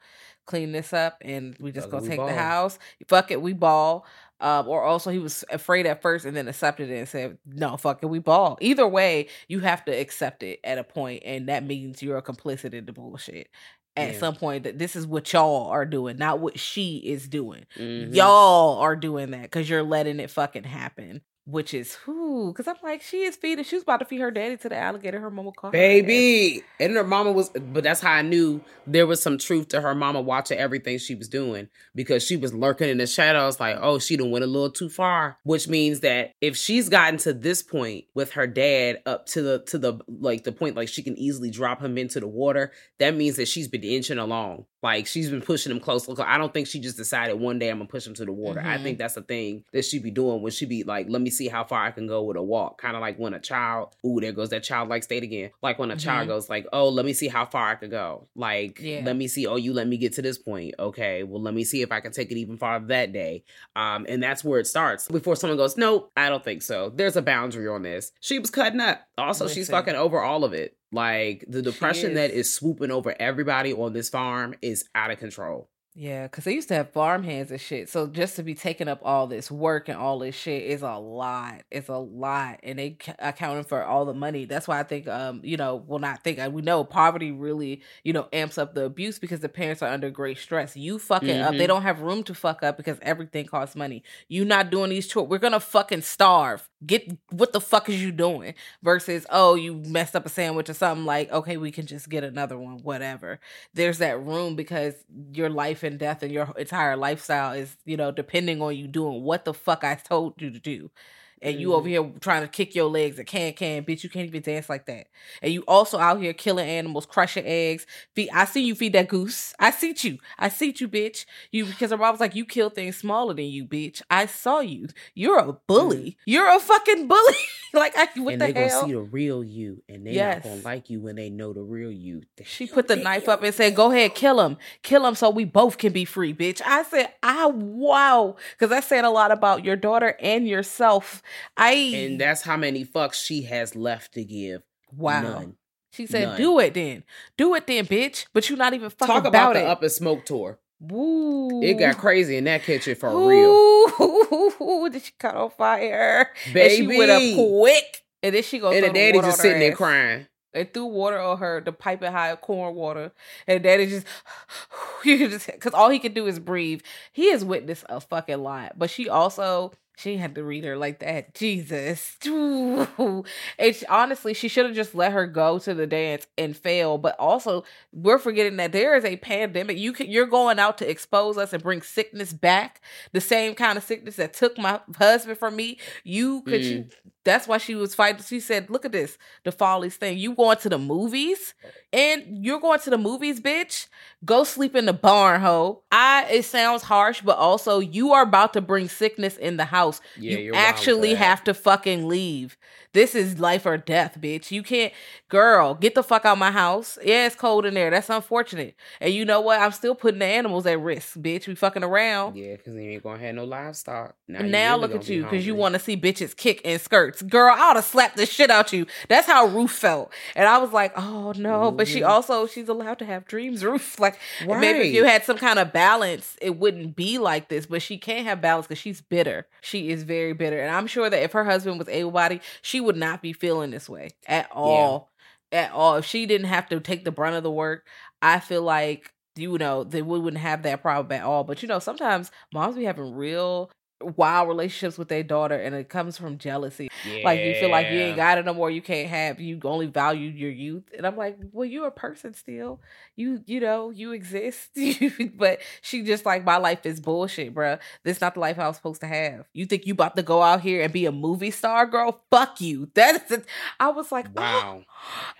S1: clean this up and we just
S2: Fuck
S1: gonna
S2: we
S1: take
S2: ball.
S1: the house. Fuck it, we ball. Um, or also he was afraid at first and then accepted it and said, "No, fuck it, we ball." Either way, you have to accept it at a point, and that means you're complicit in the bullshit. At
S2: Yeah.
S1: some point, that this is what y'all are doing, not what she is doing.
S2: Mhm.
S1: Y'all are doing that because you're letting it fucking happen. Which is who? Because I'm like, she is feeding. She was about to feed her daddy to the alligator. Her mama caught her.
S2: Baby. And her mama was, but that's how I knew there was some truth to her mama watching everything she was doing because she was lurking in the shadows, like, oh, she done went a little too far. Which means that if she's gotten to this point with her dad up to the, to the, like, the point, like, she can easily drop him into the water, that means that she's been inching along. Like, she's been pushing him close. Look, I don't think she just decided one day I'm gonna push him to the water. I
S1: Mhm.
S2: think that's the thing that she'd be doing when she'd be like, let me see how far I can go with a walk. Kind of like when a child, ooh, there goes that childlike state again. Like when a child
S1: Mhm.
S2: goes like, oh, let me see how far I could go. Like,
S1: Yeah.
S2: let me see, oh, you let me get to this point. Okay, well, let me see if I can take it even farther that day. Um, and that's where it starts. Before someone goes, nope, I don't think so. There's a boundary on this. She was cutting up. Also, she's fucking over all of it. Like the depression that
S1: is.
S2: swooping over everybody on this farm is out of control.
S1: Yeah, because they used to have farm hands and shit. So just to be taking up all this work and all this shit is a lot. It's a lot, and they accounting for all the money. That's why I think, um, you know, well, not think. We know poverty really, you know, amps up the abuse because the parents are under great stress. You fucking up, they
S2: Mhm.
S1: don't have room to fuck up because everything costs money. You not doing these chores, we're gonna fucking starve. Get what the fuck is you doing? Versus, oh, you messed up a sandwich or something like, okay, we can just get another one, whatever there's that room because your life and death and your entire lifestyle is, you know, depending on you doing what the fuck I told you to do. And you over mm-hmm. here trying to kick your legs and can can, bitch, you can't even dance like that. And you also out here killing animals, crushing eggs. Feed, I see you feed that goose. I see you. I see you, bitch. You because mom was like, you kill things smaller than you, bitch. I saw you. You're a bully. Mm-hmm. You're a fucking bully. like I, what
S2: and
S1: the
S2: they gonna
S1: hell?
S2: see the real you, and they
S1: Yes.
S2: not gonna like you when they know the real you.
S1: She put the knife up and said, "Go ahead, kill him, kill him, so we both can be free, bitch." I said, "I wow," because that's said a lot about your daughter and yourself. I
S2: and that's how many fucks she has left to give.
S1: wow.
S2: None.
S1: She said,
S2: None.
S1: "Do it then, do it then, bitch." But you're not even fucking
S2: Talk about,
S1: about,
S2: the
S1: it.
S2: up and smoke tour.
S1: Woo.
S2: It got crazy in that kitchen for real.
S1: Did she cut on fire? And she went up
S2: Baby.
S1: quick, and then she goes.
S2: And the daddy just sitting there crying.
S1: They threw water on her, the piping hot corn water, and daddy just you just because all he can do is breathe. He has witnessed a fucking lot, but she also she had to read her like that. Jesus, and honestly, she should have just let her go to the dance and fail. But also, we're forgetting that there is a pandemic. You can, you're going out to expose us and bring sickness back, the same kind of sickness that took my husband from me. You could you mm. That's why she was fighting. She said, "Look at this, the Follies thing. You going to the movies, and you're going to the movies, bitch. Go sleep in the barn, ho. I. It sounds harsh, but also you are about to bring sickness in the house.
S2: Yeah,
S1: you actually have to fucking leave. This is life or death, bitch. You can't, girl. Get the fuck out my house. Yeah, it's cold in there. That's unfortunate. And you know what? I'm still putting the animals at risk, bitch. We fucking around.
S2: Yeah, because you ain't gonna have no livestock. Now,
S1: now
S2: really
S1: look at you because you want to see bitches kick in Girl, I ought to slap the shit out you. That's how Ruth felt. And I was like, oh no. But she also, she's allowed to have dreams, Ruth. Like, maybe if you had some kind of balance, it wouldn't be like this. But she can't have balance because she's bitter. She is very bitter. And I'm sure that if her husband was able bodied, she would not be feeling this way at all. At all. If she didn't have to take the brunt of the work, I feel like you know, that we wouldn't have that problem at all. But you know, sometimes moms be having real wild relationships with their daughter and it comes from jealousy. Like you feel like you ain't got it no more, you can't have you only value your youth. And I'm like, well, you're a person still. You you know, you exist. but she just like my life is bullshit, bruh. This not the life I was supposed to have. You think you about to go out here and be a movie star, girl? Fuck you. That is it. I was like, oh,
S2: Wow.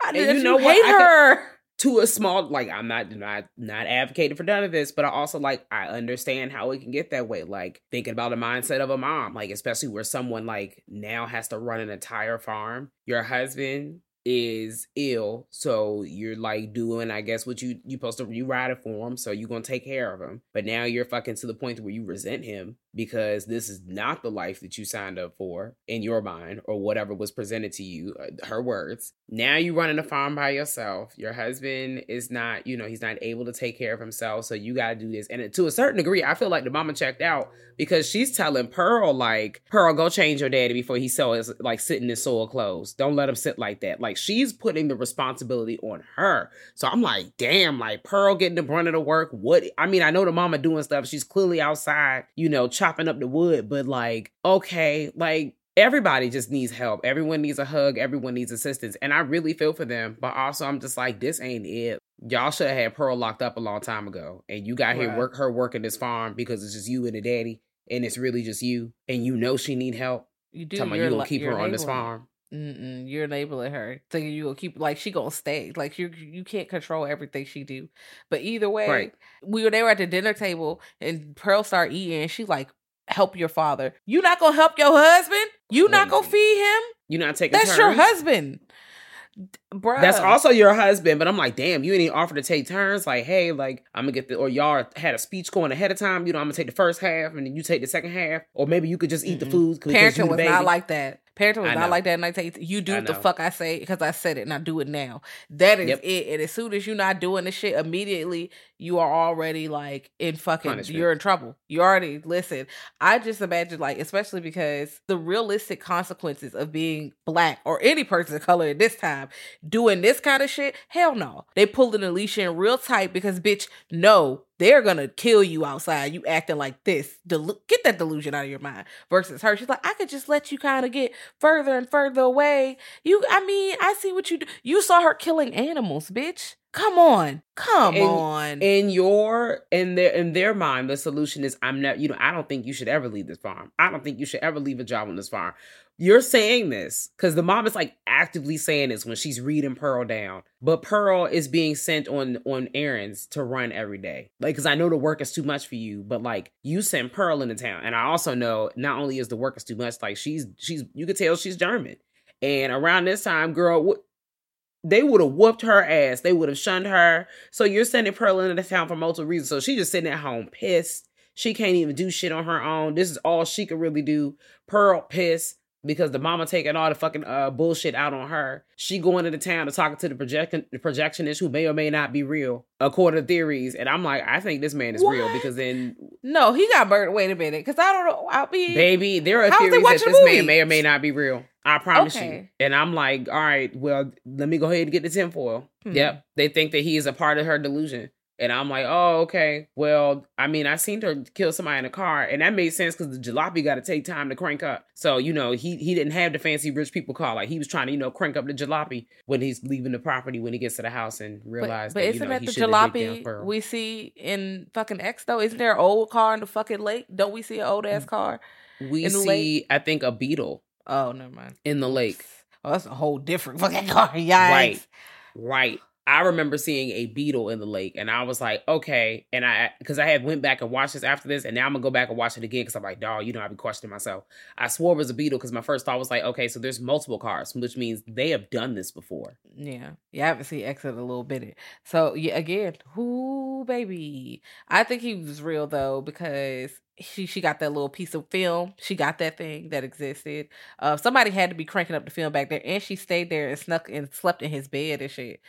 S1: I didn't
S2: you know
S1: you
S2: what?
S1: hate
S2: I could-
S1: her.
S2: To a small like i'm not not not advocating for none of this but i also like i understand how it can get that way like thinking about the mindset of a mom like especially where someone like now has to run an entire farm. Your husband is ill so you're like doing i guess what you you supposed to you ride it for him so you're gonna take care of him. But now you're fucking to the point where you resent him because this is not the life that you signed up for in your mind or whatever was presented to you uh, her words. Now you're running a farm by yourself. Your husband is not you know he's not able to take care of himself so you got to do this. And to a certain degree i feel like the mama checked out because she's telling pearl like pearl go change your daddy before he so is like sitting in soil clothes. Don't let him sit like that. Like she's putting the responsibility on her. So i'm like damn like pearl getting the brunt of the work. What i mean i know the mama doing stuff. She's clearly outside you know chopping up the wood but like okay like everybody just needs help. Everyone needs a hug. Everyone needs assistance. And I really feel for them. But also, I'm just like, this ain't it. Y'all should have had Pearl locked up a long time ago. And you got here work her working this farm because it's just you and the daddy. And it's really just you. And you know she need help.
S1: You do.
S2: Talking about
S1: you're
S2: you gonna keep her on this farm.
S1: Mm-mm, you're enabling her, thinking you gonna keep like she gonna stay. Like you, you can't control everything she do. But either way,
S2: Right.
S1: we were they were at the dinner table, and Pearl started eating, and she like, "Help your father. You not gonna help your husband? You not gonna feed him?
S2: You're not taking
S1: That's your husband, bruh.
S2: That's also your husband, but I'm like, damn, you ain't even offer to take turns. Like, hey, like I'm gonna get the, or y'all had a speech going ahead of time. You know, I'm gonna take the first half, and then you take the second half, or maybe you could just eat the
S1: Mm-mm.
S2: food. 'cause you
S1: Parenting
S2: the
S1: was not like that. Parenting was not like that. And I take you do what the fuck I say because I said it and I do it now. That is
S2: Yep.
S1: it. And as soon as you're not doing the shit, immediately you are already like in fucking.
S2: Punishment.
S1: You're in trouble. You already listen. I just imagine like, especially because the realistic consequences of being black or any person of color at this time doing this kind of shit. Hell no. They pulling Alicia in real tight because bitch, no. They're gonna kill you outside. You acting like this. Delu- get that delusion out of your mind. Versus her, she's like, I could just let you kind of get further and further away. You, I mean, I see what you do. You saw her killing animals, bitch. Come on, come
S2: And-
S1: on.
S2: in your in their in their mind the solution is i'm not you know i don't think you should ever leave this farm. I don't think you should ever leave a job on this farm. You're saying this because the mom is like actively saying this when she's reading pearl down. But pearl is being sent on on errands to run every day. Like because i know the work is too much for you but like you send pearl into town. And i also know not only is the work is too much like she's she's you could tell she's german. And around this time girl what they would have whooped her ass. They would have shunned her. So you're sending Pearl into the town for multiple reasons. So she's just sitting at home pissed. She can't even do shit on her own. This is all she could really do. Pearl pissed because the mama taking all the fucking uh, bullshit out on her. She going into town to talk to the projection the projectionist who may or may not be real, according to theories. And I'm like, I think this man is real because then,
S1: no, he got murdered. Wait a minute, because I don't know. I mean,
S2: baby, there are theories that this
S1: the
S2: man may or may not be real. I promise you. And I'm like, all right, well, let me go ahead and get the tinfoil.
S1: Hmm.
S2: Yep. They think that he is a part of her delusion. And I'm like, oh, okay. Well, I mean, I seen her kill somebody in a car, and that made sense because the jalopy got to take time to crank up. So, you know, he he didn't have the fancy rich people car. Like he was trying to, you know, crank up the jalopy when he's leaving the property when he gets to the house and
S1: but,
S2: realize
S1: but
S2: that, you
S1: isn't
S2: know,
S1: that
S2: he
S1: the
S2: shouldn't have digged
S1: jalopy we see in fucking X though? Isn't there an old car in the fucking lake? Don't we see an old ass car?
S2: we see,
S1: lake?
S2: I think, a beetle.
S1: Oh, never mind.
S2: in the lake.
S1: Oh, that's a whole different fucking car. Yikes.
S2: Right. Right. I remember seeing a beetle in the lake, and I was like, okay. And I, because I had went back and watched this after this, and now I'm gonna go back and watch it again because I'm like, dog, you know, I be questioning myself. I swore it was a beetle because my first thought was like, okay, so there's multiple cars, which means they have done this before.
S1: Yeah. Yeah, I haven't seen X in a little bit. So yeah, again, who baby? I think he was real though, because she she got that little piece of film. She got that thing that existed. Uh somebody had to be cranking up the film back there, and she stayed there and snuck and slept in his bed and shit.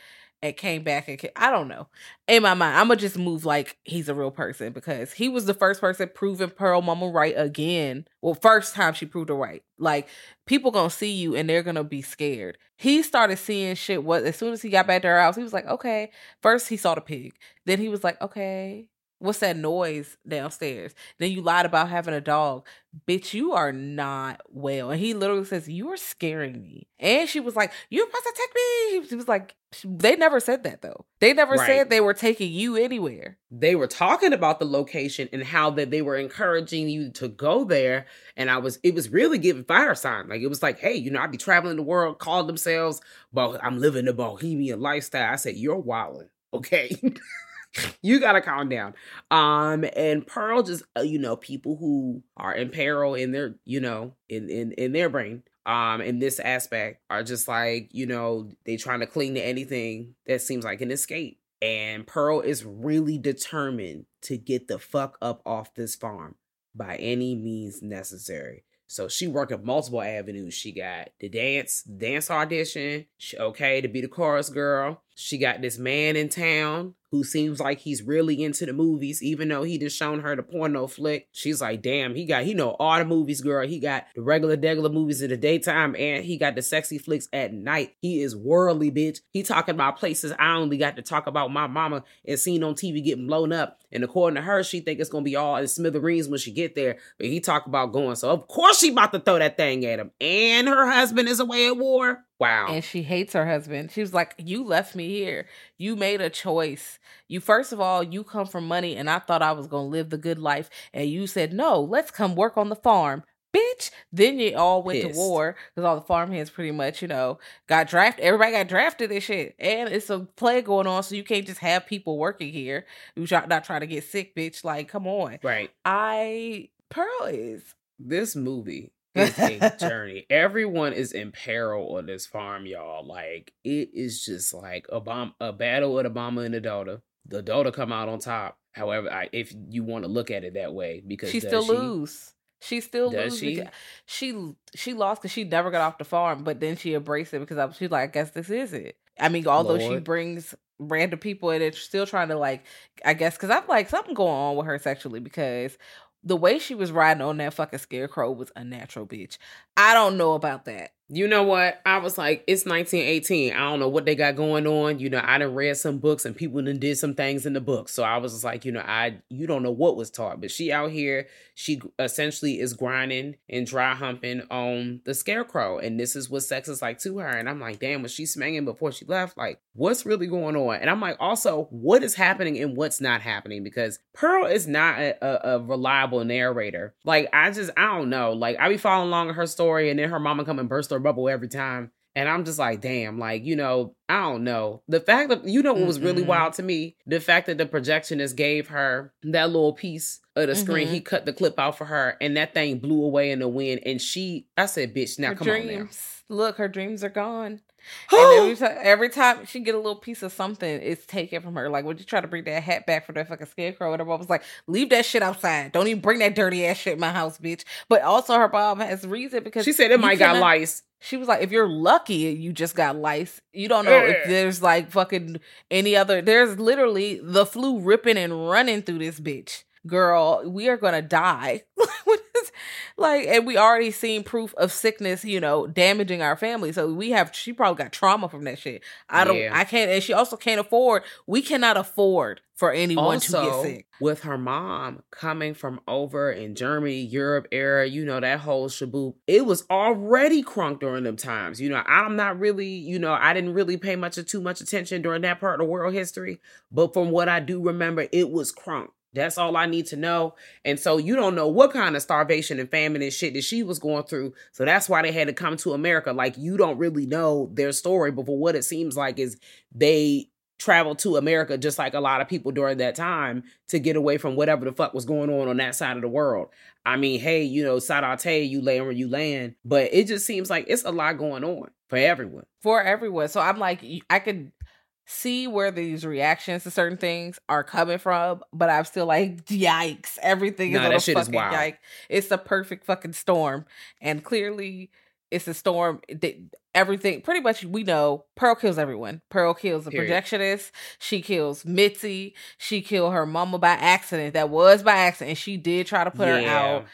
S1: And came back and ca- I don't know. In my mind, I'm gonna just move like he's a real person because he was the first person proving Pearl Mama right again. Well, first time she proved her right. Like people gonna see you and they're gonna be scared. He started seeing shit. What as soon as he got back to her house, he was like, okay. First he saw the pig. Then he was like, okay. What's that noise downstairs? Then you lied about having a dog. Bitch, you are not well. And he literally says, You are scaring me. And she was like, You're supposed to take me. He was like, They never said that though. They never
S2: Right.
S1: said they were taking you anywhere.
S2: They were talking about the location and how that they were encouraging you to go there. And I was, it was really giving fire sign. Like it was like, hey, you know, I'd be traveling the world, call themselves, but I'm living the bohemian lifestyle. I said, You're wilding. Okay. you gotta calm down. Um, and Pearl just uh, you know, people who are in peril in their, you know, in in in their brain, um, in this aspect are just like, you know, they trying to cling to anything that seems like an escape. And Pearl is really determined to get the fuck up off this farm by any means necessary. So she working multiple avenues. She got the dance, dance audition. She, okay, to be the chorus girl. She got this man in town who seems like he's really into the movies, even though he just shown her the porno flick. She's like, damn, he got he know all the movies, girl. He got the regular degular movies in the daytime, and he got the sexy flicks at night. He is worldly, bitch. He talking about places I only got to talk about my mama and seen on TV getting blown up. And according to her, she think it's gonna be all in smithereens when she get there. But he talk about going, so of course she about to throw that thing at him. And her husband is away at war. Wow.
S1: And she hates her husband. She was like, You left me here. You made a choice. You, first of all, you come from money, and I thought I was going to live the good life. And you said, No, let's come work on the farm. Bitch. Then you all went
S2: Pissed.
S1: to war because all the farmhands pretty much, you know, got drafted. Everybody got drafted and shit. And it's a plague going on, so you can't just have people working here who's not not trying to get sick, bitch. Like, come on.
S2: right.
S1: I, Pearl is.
S2: this movie is a journey. Everyone is in peril on this farm, y'all. Like it is just like a bomb, a battle with Obama and the daughter. The daughter come out on top. However, I, if you want to look at it that way, because
S1: she still
S2: she?
S1: lose. She still
S2: Does
S1: lose.
S2: she?
S1: She she lost because she never got off the farm, but then she embraced it because I, she's like, I guess this is it. I mean, although she brings random people and it's still trying to like, I guess, because I'm like something going on with her sexually because the way she was riding on that fucking scarecrow was a natural bitch. I don't know about that.
S2: You know what? I was like, it's 1918. I don't know what they got going on. You know, I done read some books and people done did some things in the books. So I was just like, you know, I you don't know what was taught, but she out here, she essentially is grinding and dry humping on the scarecrow. And this is what sex is like to her. And I'm like, damn, was she smanging before she left? Like, what's really going on? And I'm like, also, what is happening and what's not happening? Because Pearl is not a, a, a reliable narrator. Like, I just, I don't know. Like, I be following along her story and then her mama come and burst her bubble every time. And I'm just like, damn, like, you know, I don't know. The fact that, you know, what was really
S1: Mm-mm.
S2: wild to me? The fact that the projectionist gave her that little piece of the screen.
S1: Mhm.
S2: He cut the clip out for her and that thing blew away in the wind. And she, I said, bitch, now
S1: her
S2: come on now.
S1: look, her dreams are gone. And every time, every time she get a little piece of something, it's taken from her. Like would you try to bring that hat back for that fucking scarecrow, whatever, I was like, leave that shit outside. Don't even bring that dirty ass shit in my house, bitch. But also, her mom has reason because
S2: She said it might got lice.
S1: She was like, if you're lucky, you just got lice. You don't know if
S2: eh.
S1: there's like fucking any other. There's literally the flu ripping and running through this bitch. Girl, we are gonna die. What like, and we already seen proof of sickness, you know, damaging our family. So we have. She probably got trauma from that shit. I don't.
S2: Yeah.
S1: I can't. And she also can't afford. We cannot afford for anyone to get sick.
S2: with her mom coming from over in Germany, Europe era, you know, that whole shaboop, it was already crunk during them times. You know, I'm not really, you know, I didn't really pay much or too much attention during that part of world history. But from what I do remember, it was crunk. That's all I need to know. And so you don't know what kind of starvation and famine and shit that she was going through. So that's why they had to come to America. Like you don't really know their story, but for what it seems like is they traveled to America just like a lot of people during that time to get away from whatever the fuck was going on on that side of the world. I mean, hey, you know, Sadate, you land where you land, but it just seems like it's a lot going on for everyone.
S1: For everyone. So I'm like, I could see where these reactions to certain things are coming from, but I'm still like, yikes! Everything is
S2: Nah,
S1: a
S2: shit is
S1: fucking
S2: wild.
S1: yike. It's a perfect fucking storm, and clearly, it's a storm. that Everything, pretty much, we know Pearl kills everyone. Pearl kills the
S2: Period.
S1: projectionist. She kills Mitzi. She killed her mama by accident. That was by accident. She did try to put her out.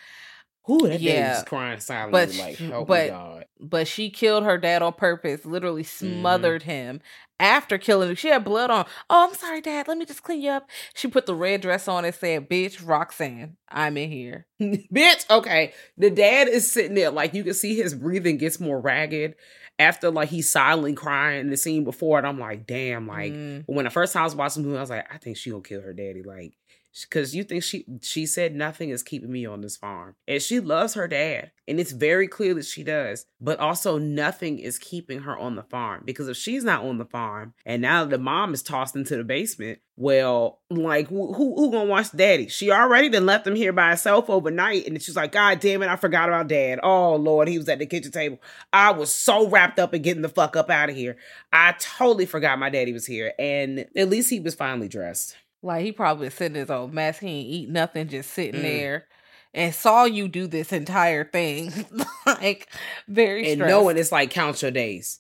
S2: Who that yeah.
S1: Yeah.
S2: crying silently
S1: But-
S2: like, help
S1: but-
S2: me God.
S1: But she killed her dad on purpose, literally
S2: Mm-hmm.
S1: smothered him after killing him. She had blood on. Oh, I'm sorry, dad. Let me just clean you up. She put the red dress on and said, Bitch, Roxanne, I'm in here.
S2: Bitch, okay. The dad is sitting there, like you can see his breathing gets more ragged after like he's silently crying in the scene before. And I'm like, damn, like
S1: Mm.
S2: when the first time I was watching the movie, I was like, I think she gonna kill her daddy. Like, cause you think she she said nothing is keeping me on this farm. And she loves her dad. And it's very clear that she does. But also nothing is keeping her on the farm. Because if she's not on the farm and now the mom is tossed into the basement, well, like who who, who gonna watch daddy? She already done left him here by herself overnight. And she's like, God damn it, I forgot about dad. Oh Lord, he was at the kitchen table. I was so wrapped up in getting the fuck up out of here. I totally forgot my daddy was here. And at least he was finally dressed.
S1: Like he probably sitting in his old mess. He ain't eat nothing, just sitting
S2: Mm.
S1: there. And saw you do this entire thing. like very
S2: And
S1: stressed.
S2: knowing it's like count your days.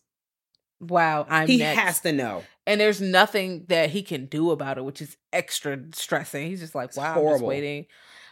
S1: wow, I'm
S2: he
S1: next.
S2: has to know.
S1: and there's nothing that he can do about it, which is extra stressing. He's just like, wow, I'm just waiting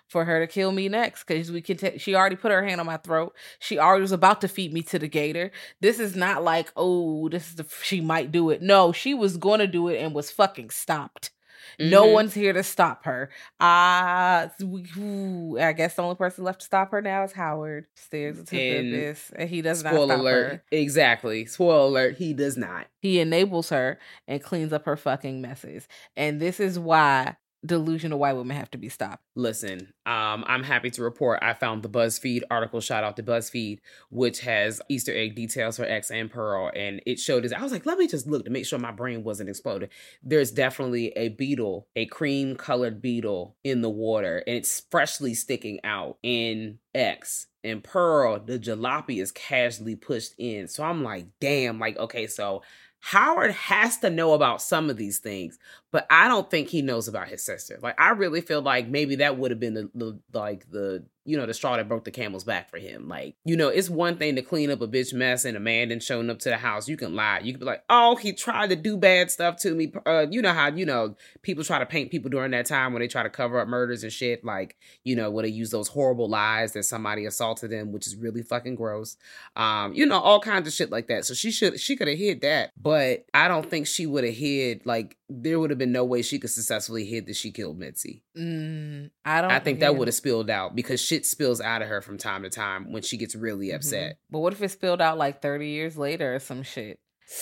S1: for her to kill me next because we can. ta- she already put her hand on my throat. She already was about to feed me to the gator. This is not like, oh, this is the she might do it. No, she was going to do it and was fucking stopped. No
S2: Mhm.
S1: one's here to stop her. Ah, we- ooh, I guess the only person left to stop her now is Howard. Stares into the
S2: And
S1: abyss, and he does not
S2: Spoiler alert.
S1: her.
S2: Exactly. Spoiler alert. He does not.
S1: He enables her and cleans up her fucking messes. And this is why delusional white women have to be stopped.
S2: Listen, um, I'm happy to report I found the BuzzFeed article. Shout out to BuzzFeed, which has Easter egg details for X and Pearl, and it showed this. I was like, let me just look to make sure my brain wasn't exploded. There's definitely a beetle, a cream colored beetle in the water, and it's freshly sticking out in X. And Pearl, the jalopy is casually pushed in. So I'm like, damn, like, okay, so Howard has to know about some of these things, but I don't think he knows about his sister. Like, I really feel like maybe that would have been the, the like the you know the straw that broke the camel's back for him. Like, you know, it's one thing to clean up a bitch mess and a man then showing up to the house. You can lie. You can be like, oh, he tried to do bad stuff to me. Uh, you know how you know people try to paint people during that time when they try to cover up murders and shit. Like, you know, when they use those horrible lies that somebody assaulted them, which is really fucking gross um, you know, all kinds of shit like that. So she should she could have hid that, but I don't think she would have hid like there would have been no way she could successfully hid that she killed Mitzi.
S1: Mm, I don't.
S2: I think that would have spilled out because shit spills out of her from time to time when she gets really
S1: Mhm.
S2: upset.
S1: But what if it spilled out like 30 years later or some shit?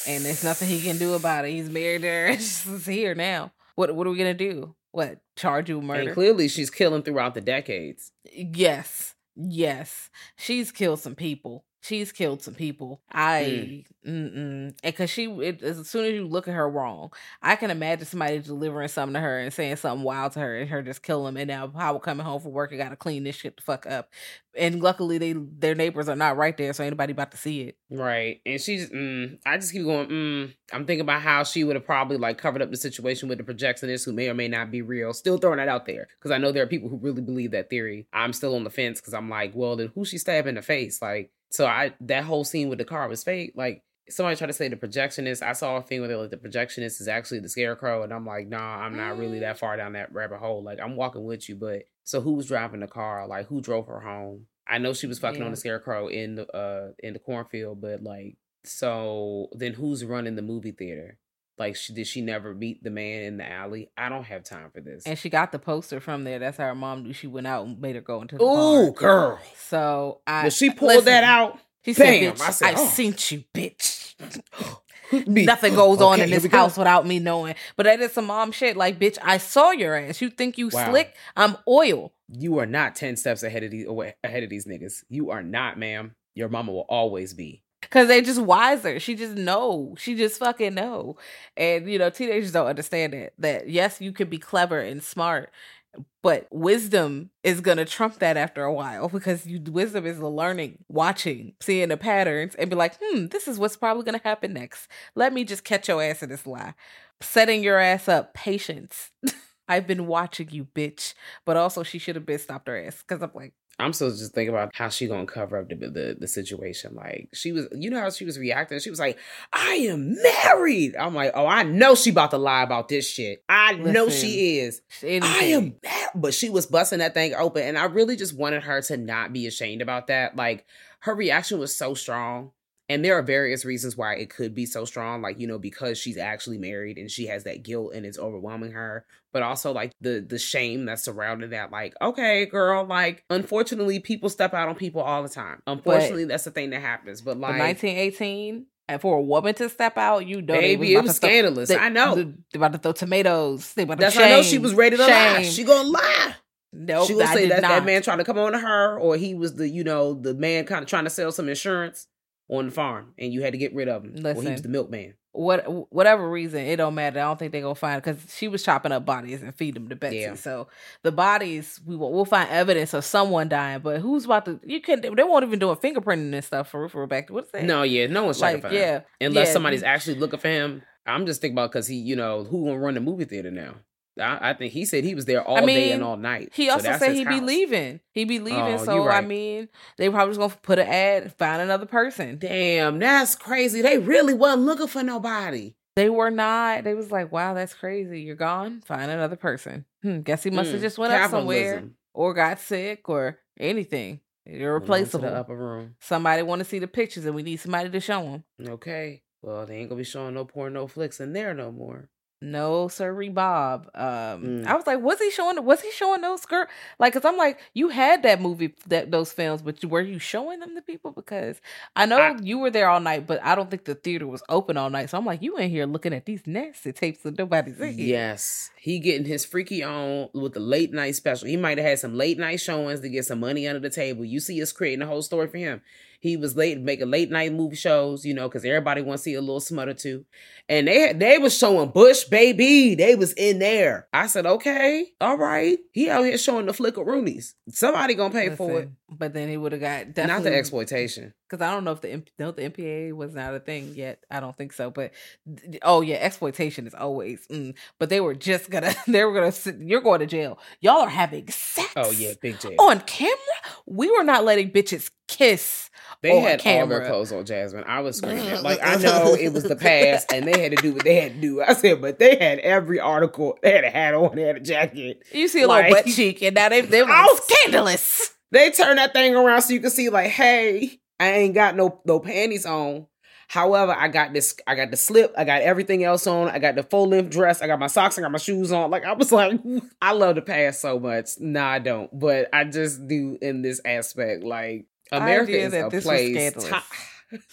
S1: And there's nothing he can do about it. He's married her. She's here now. What What are we gonna do? What charge you with murder?
S2: And clearly she's killing throughout the decades.
S1: Yes. Yes. She's killed some people. She's killed some people. I, mm-mm. And cause she, it, as soon as you look at her wrong, I can imagine somebody delivering something to her and saying something wild to her and her just kill them. And now Howard coming home from work and got to clean this shit the fuck up. And luckily they, their neighbors are not right there. So anybody about to see it.
S2: Right. And she's, mm, I just keep going, mm. I'm thinking about how she would have probably like covered up the situation with the projectionist who may or may not be real. Still throwing that out there because I know there are people who really believe that theory. I'm still on the fence because I'm like, well, then who she stabbed in the face? Like, so I, that whole scene with the car was fake. Like, somebody tried to say the projectionist. I saw a thing where they're like, the projectionist is actually the scarecrow. And I'm like, nah, I'm not really that far down that rabbit hole. Like, I'm walking with you, but so who was driving the car? Like, who drove her home? I know she was fucking
S1: Yeah.
S2: on the scarecrow in the uh in the cornfield, but like so then who's running the movie theater? Like she, did she never meet the man in the alley? I don't have time for this.
S1: And she got the poster from there. That's how her mom knew she went out and made her go into the
S2: Ooh,
S1: bar.
S2: girl.
S1: So I
S2: When she pulled
S1: listen,
S2: that out,
S1: She said, bitch,
S2: I said, oh.
S1: seen you, bitch. Nothing goes on in this
S2: go.
S1: house without me knowing. But that is some mom shit. Like, bitch, I saw your ass. You think you
S2: Wow.
S1: slick? I'm oil.
S2: You are not ten steps ahead of these away- ahead of these niggas. You are not, ma'am. Your mama will always be.
S1: Cause they just wiser. She just know. She just fucking know. And you know, teenagers don't understand that. That yes, you can be clever and smart, but wisdom is gonna trump that after a while because you wisdom is the learning, watching, seeing the patterns, and be like, hmm, this is what's probably gonna happen next. Let me just catch your ass in this lie. Setting your ass up, patience. I've been watching you, bitch. But also, she should have been stopped her ass because I'm like,
S2: I'm still just thinking about how she gonna cover up the, the the situation. Like she was, you know how she was reacting. She was like, "I am married." I'm like, "Oh, I know she about to lie about this shit. I know she is. I am married." But she was busting that thing open, and I really just wanted her to not be ashamed about that. Like her reaction was so strong. And there are various reasons why it could be so strong, like you know, because she's actually married and she has that guilt and it's overwhelming her. But also like the the shame that's surrounding that. Like, okay, girl, like unfortunately, people step out on people all the time. Unfortunately, that's the thing that happens. But
S1: But
S2: like,
S1: 1918, and for a woman to step out, you know,
S2: baby, it was scandalous. I know.
S1: They, about to throw tomatoes. They about to
S2: That's
S1: shame,
S2: how I know she was ready to lie. She gonna lie.
S1: Nope,
S2: she gonna
S1: I
S2: say that that man trying to come on to her, or he was the you know the man kind of trying to sell some insurance on the farm, and you had to get rid of him. Or he was the milkman.
S1: What whatever reason, it don't matter. I don't think they gonna find because she was chopping up bodies and feed them to Betsy.
S2: Yeah.
S1: So the bodies, we will we'll find evidence of someone dying, but who's about to? You can they won't even do a fingerprinting and stuff for for Rebecca. What's that?
S2: No, yeah, no one's
S1: like
S2: for him.
S1: yeah,
S2: unless
S1: yeah,
S2: somebody's actually looking for him. I'm just thinking about because he, you know, who gonna run the movie theater now? I, I think he said he was there all
S1: I
S2: day and all night.
S1: He also
S2: that's
S1: said he'd be leaving. He'd be leaving.
S2: Oh,
S1: so
S2: you
S1: I mean, they probably just gonna put an ad, find another person.
S2: Damn, that's crazy. They really wasn't looking for nobody.
S1: They were not. They was like, "Wow, that's crazy. You're gone. Find another person." Hmm, guess he must have
S2: Mm,
S1: just went up somewhere or got sick or anything. You're replaceable.
S2: Upper room.
S1: Somebody want to see the pictures, and we need somebody to show them.
S2: Okay. Well, they ain't gonna be showing no porn, no flicks in there no more.
S1: No, sirree, Bob. Um,
S2: Mm.
S1: I was like, was he showing? Was he showing those skirt? Like, cause I'm like, you had that movie, that those films, but were you showing them to people? Because I know
S2: I-
S1: you were there all night, but I don't think the theater was open all night. So I'm like, you in here looking at these nasty tapes that nobody's in. here.
S2: Yes, he getting his freaky on with the late night special. He might have had some late night showings to get some money under the table. You see us creating a whole story for him. He was late making late night movie shows, you know, because everybody wants to see a little smut or two. And they they was showing Bush baby. They was in there. I said, okay, all right. He out here showing the flickeroonies. Somebody gonna pay for it.
S1: But then he would have got
S2: Not the exploitation.
S1: because I don't know if the no the MPA was not a thing yet. I don't think so. But oh yeah, exploitation is always. Mm. But they were just gonna they were gonna sit, you're going to jail. Y'all are having sex.
S2: Oh yeah, big jail.
S1: on camera. We were not letting bitches kiss.
S2: They had all their clothes on, Jasmine. I was mm-hmm. screaming. Like I know it was the past, and they had to do what they had to do. I said, but they had every article. They had a hat on. They had a jacket.
S1: You see a
S2: Like-
S1: little butt cheek, and now they they were scandalous.
S2: They turned that thing around so you can see, like, hey, I ain't got no no panties on. However, I got this. I got the slip. I got everything else on. I got the full length dress. I got my socks. I got my shoes on. Like I was like, I love the past so much. Nah, I don't. But I just do in this aspect. Like America
S1: Idea
S2: is
S1: that
S2: a
S1: this was
S2: place.
S1: scandalous.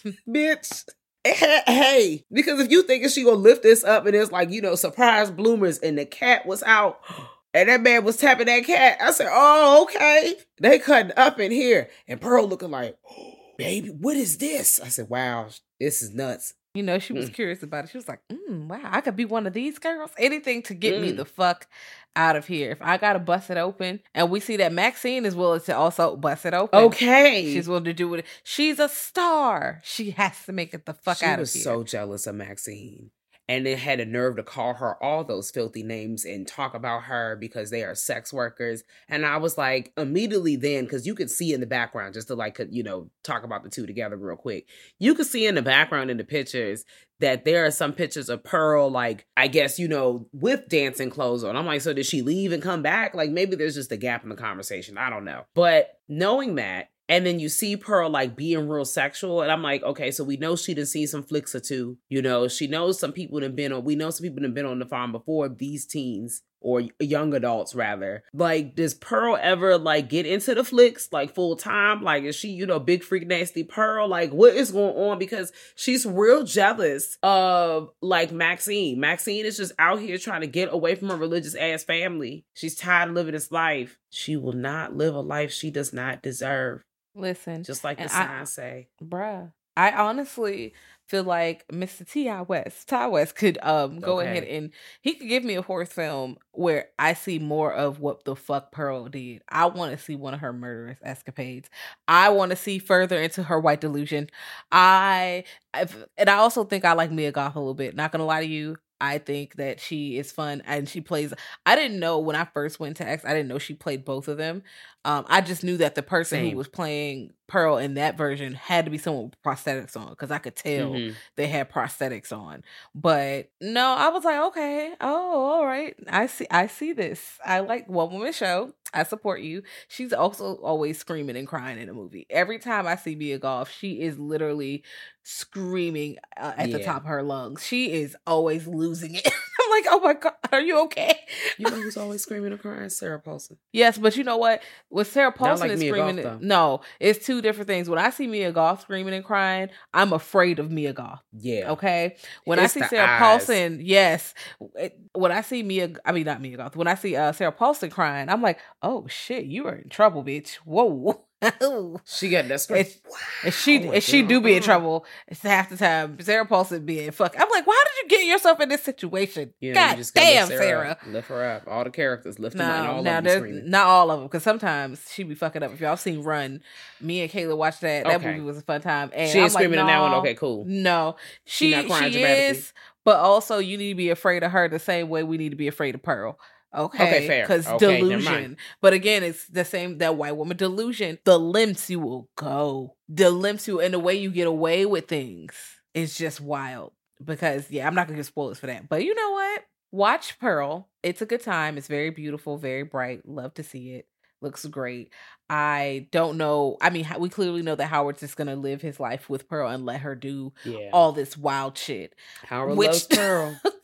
S2: ti- bitch. Eh, Hey, because if you thinking she gonna lift this up and it's like you know surprise bloomers and the cat was out and that man was tapping that cat, I said, "Oh, okay." They cutting up in here, and Pearl looking like, oh, "Baby, what is this?" I said, "Wow, this is nuts."
S1: You know, she was
S2: Mm.
S1: curious about it. She was like, mm, "Wow, I could be one of these girls. Anything to get me
S2: Mm.
S1: the fuck out of here. If I gotta bust it open, and we see that Maxine is willing to also bust it open.
S2: Okay,
S1: She's willing to do it. She's a star. She has to make it the fuck
S2: she
S1: out of here.
S2: so jealous of Maxine. And then had a nerve to call her all those filthy names and talk about her because they are sex workers. And I was like, immediately then, because you could see in the background, just to like, you know, talk about the two together real quick. You could see in the background in the pictures that there are some pictures of Pearl, like, I guess, you know, with dancing clothes on. I'm like, so did she leave and come back? Like, maybe there's just a gap in the conversation. I don't know. But knowing that, and then you see Pearl like being real sexual, and I'm like, okay, so we know she done seen some flicks or two. You know, she knows some people have been on. We know some people have been on the farm before these teens or young adults rather. Like, does Pearl ever like get into the flicks like full time? Like, is she, you know, big freak nasty Pearl? Like, what is going on? Because she's real jealous of like Maxine. Maxine is just out here trying to get away from her religious ass family. She's tired of living this life. She will not live a life she does not deserve.
S1: Listen,
S2: Just like the signs say.
S1: bruh. I honestly feel like Mr. T.I. West, Ti West could um go
S2: Okay.
S1: ahead and he could give me a horror film where I see more of what the fuck Pearl did. I want to see one of her murderous escapades. I want to see further into her white delusion. I I've, and I also think I like Mia Goth a little bit. Not gonna lie to you. I think that she is fun and she plays. I didn't know when I first went to X, I didn't know she played both of them. Um, I just knew that the person
S2: Same.
S1: who was playing Pearl in that version had to be someone with prosthetics on because I could tell
S2: Mhm.
S1: they had prosthetics on. But no, I was like, okay, oh, all right. I see I see this. I like one woman show. I support you. She's also always screaming and crying in a movie. Every time I see Mia Goth, she is literally screaming uh, at the top of her lungs. She is always losing it. I'm like, oh my god, are you okay?
S2: You know who's always screaming and crying? Sarah Paulson.
S1: Yes, but you know what? With Sarah Paulson
S2: like
S1: is
S2: Mia
S1: screaming,
S2: Goth,
S1: no, it's two different things. When I see Mia Goth screaming and crying, I'm afraid of Mia Goth.
S2: Yeah.
S1: Okay. When
S2: It's
S1: I see Sarah
S2: eyes.
S1: Paulson, yes. It- when I see Mia, I mean not Mia Goth. When I see uh, Sarah Paulson crying, I'm like, oh shit, you are in trouble, bitch. Whoa.
S2: She got that scream.
S1: If- and she
S2: Wow,
S1: and she do be in trouble. It's half the time. Sarah Paulson being fuck. I'm like, why did you get yourself in this situation?
S2: You know, you
S1: God
S2: just
S1: damn, Sarah.
S2: her. Lift her up. All the characters lift them up.
S1: No,
S2: all
S1: now
S2: of them
S1: not all of them because sometimes she be fucking up. If y'all seen Run, me and Kayla watched that. That
S2: Okay.
S1: movie was a fun time. And
S2: She
S1: I'm
S2: ain't screaming
S1: like,
S2: in that one. Okay, cool.
S1: No,
S2: She
S1: she
S2: not
S1: she, is, but also you need to be afraid of her the same way we need to be afraid of Pearl. Okay,
S2: Okay, fair.
S1: Because
S2: Okay,
S1: delusion. But again, it's the same that white woman delusion. The limps you will go, the limps you, and the way you get away with things is just wild. Because yeah, I'm not gonna give spoilers for that. But you know what? Watch Pearl. It's a good time. It's very beautiful, very bright. Love to see it. Looks great. I don't know. I mean, we clearly know that Howard's just gonna live his life with Pearl and let her do
S2: Yeah.
S1: all this wild shit.
S2: Howard
S1: which-
S2: loves Pearl.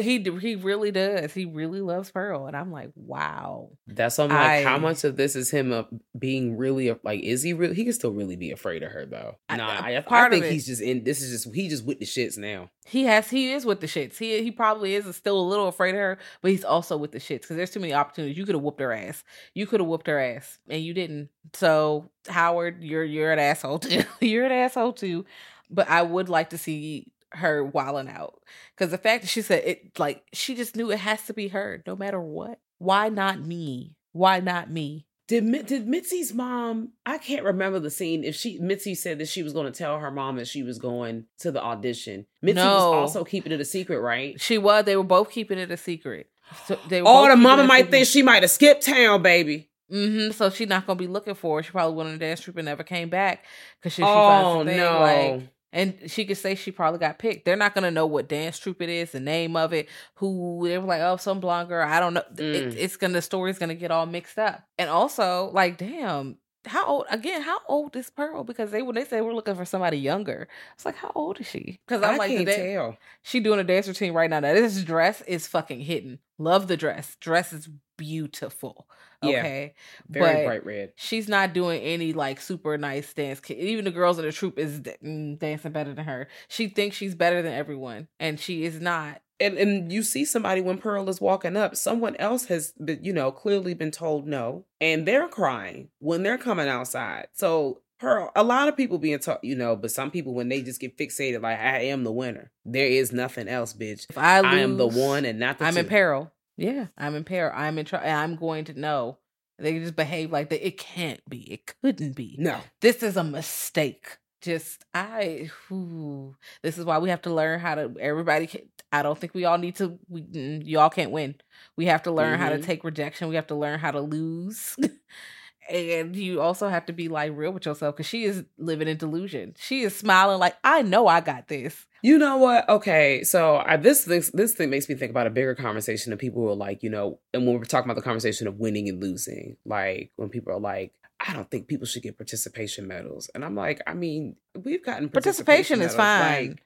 S1: he he really does. He really loves Pearl, and I'm like, wow.
S2: That's I'm like, how much of this is him uh, being really like? Is he really? He can still really be afraid of her though.
S1: I-
S2: Nah,
S1: uh,
S2: I, I, think he's just in. This is just he just with the shits now.
S1: He has he is with the shits. He he probably is still a little afraid of her, but he's also with the shits because there's too many opportunities. You could have whooped her ass. You could have whooped her ass, and you didn't. So Howard, you're you're an asshole too. you're an asshole too. But I would like to see her wilding out because the fact that she said it, like she just knew it has to be her, no matter what. Why not me? Why not me?
S2: Did did Mitzi's mom? I can't remember the scene. If she Mitzi said that she was going to tell her mom that she was going to the audition. Mitzi was also keeping it a secret, right?
S1: She was. They were both keeping it a secret. So they were
S2: Oh, the mama might think she might have skipped town, baby.
S1: Mm-hmm. So she's not gonna be looking for her. She probably went on a dance troupe and never came back because she, she
S2: oh
S1: finds
S2: no!
S1: like, and she could say she probably got picked. They're not gonna know what dance troupe it is, the name of it, who they were like, oh, some blonde girl. I don't know. It,
S2: Mm.
S1: it's gonna the story's gonna get all mixed up. And also, like, damn. How old again? How old is Pearl? Because they when they say we're looking for somebody younger, it's like how old is she? Because I'm
S2: I
S1: like,
S2: can't tell.
S1: she doing a dance routine right now. Now this dress is fucking hitting. Love the dress. Dress is beautiful.
S2: Yeah.
S1: Okay,
S2: Very
S1: But
S2: bright red.
S1: she's not doing any like super nice dance. Even the girls in the troupe is mm, dancing better than her. She thinks she's better than everyone, and she is not.
S2: and and you see somebody when Pearl is walking up, someone else has been, you know, clearly been told no, and they're crying when they're coming outside. So Pearl, a lot of people being taught, you know, but some people when they just get fixated, like I am the winner. There is nothing else, bitch.
S1: If I lose,
S2: I am the one and not the
S1: I'm in
S2: two.
S1: peril. Yeah, I'm in peril. I'm in trouble. I'm going to know. They just behave like that. It can't be. It couldn't be.
S2: No,
S1: this is a mistake. Just I, whew. this is why we have to learn how to. Everybody, can, I don't think we all need to. We, mm, y'all can't win. We have to learn how to
S2: Mhm.
S1: take rejection. We have to learn how to lose, and you also have to be like real with yourself because she is living in delusion. She is smiling like I know I got this.
S2: You know what? Okay, so I, this this this thing makes me think about a bigger conversation of people who are like, you know, and when we're talking about the conversation of winning and losing, like when people are like, I don't think people should get participation medals. And I'm like, I mean, we've gotten
S1: Participation is
S2: medals,
S1: fine,
S2: like,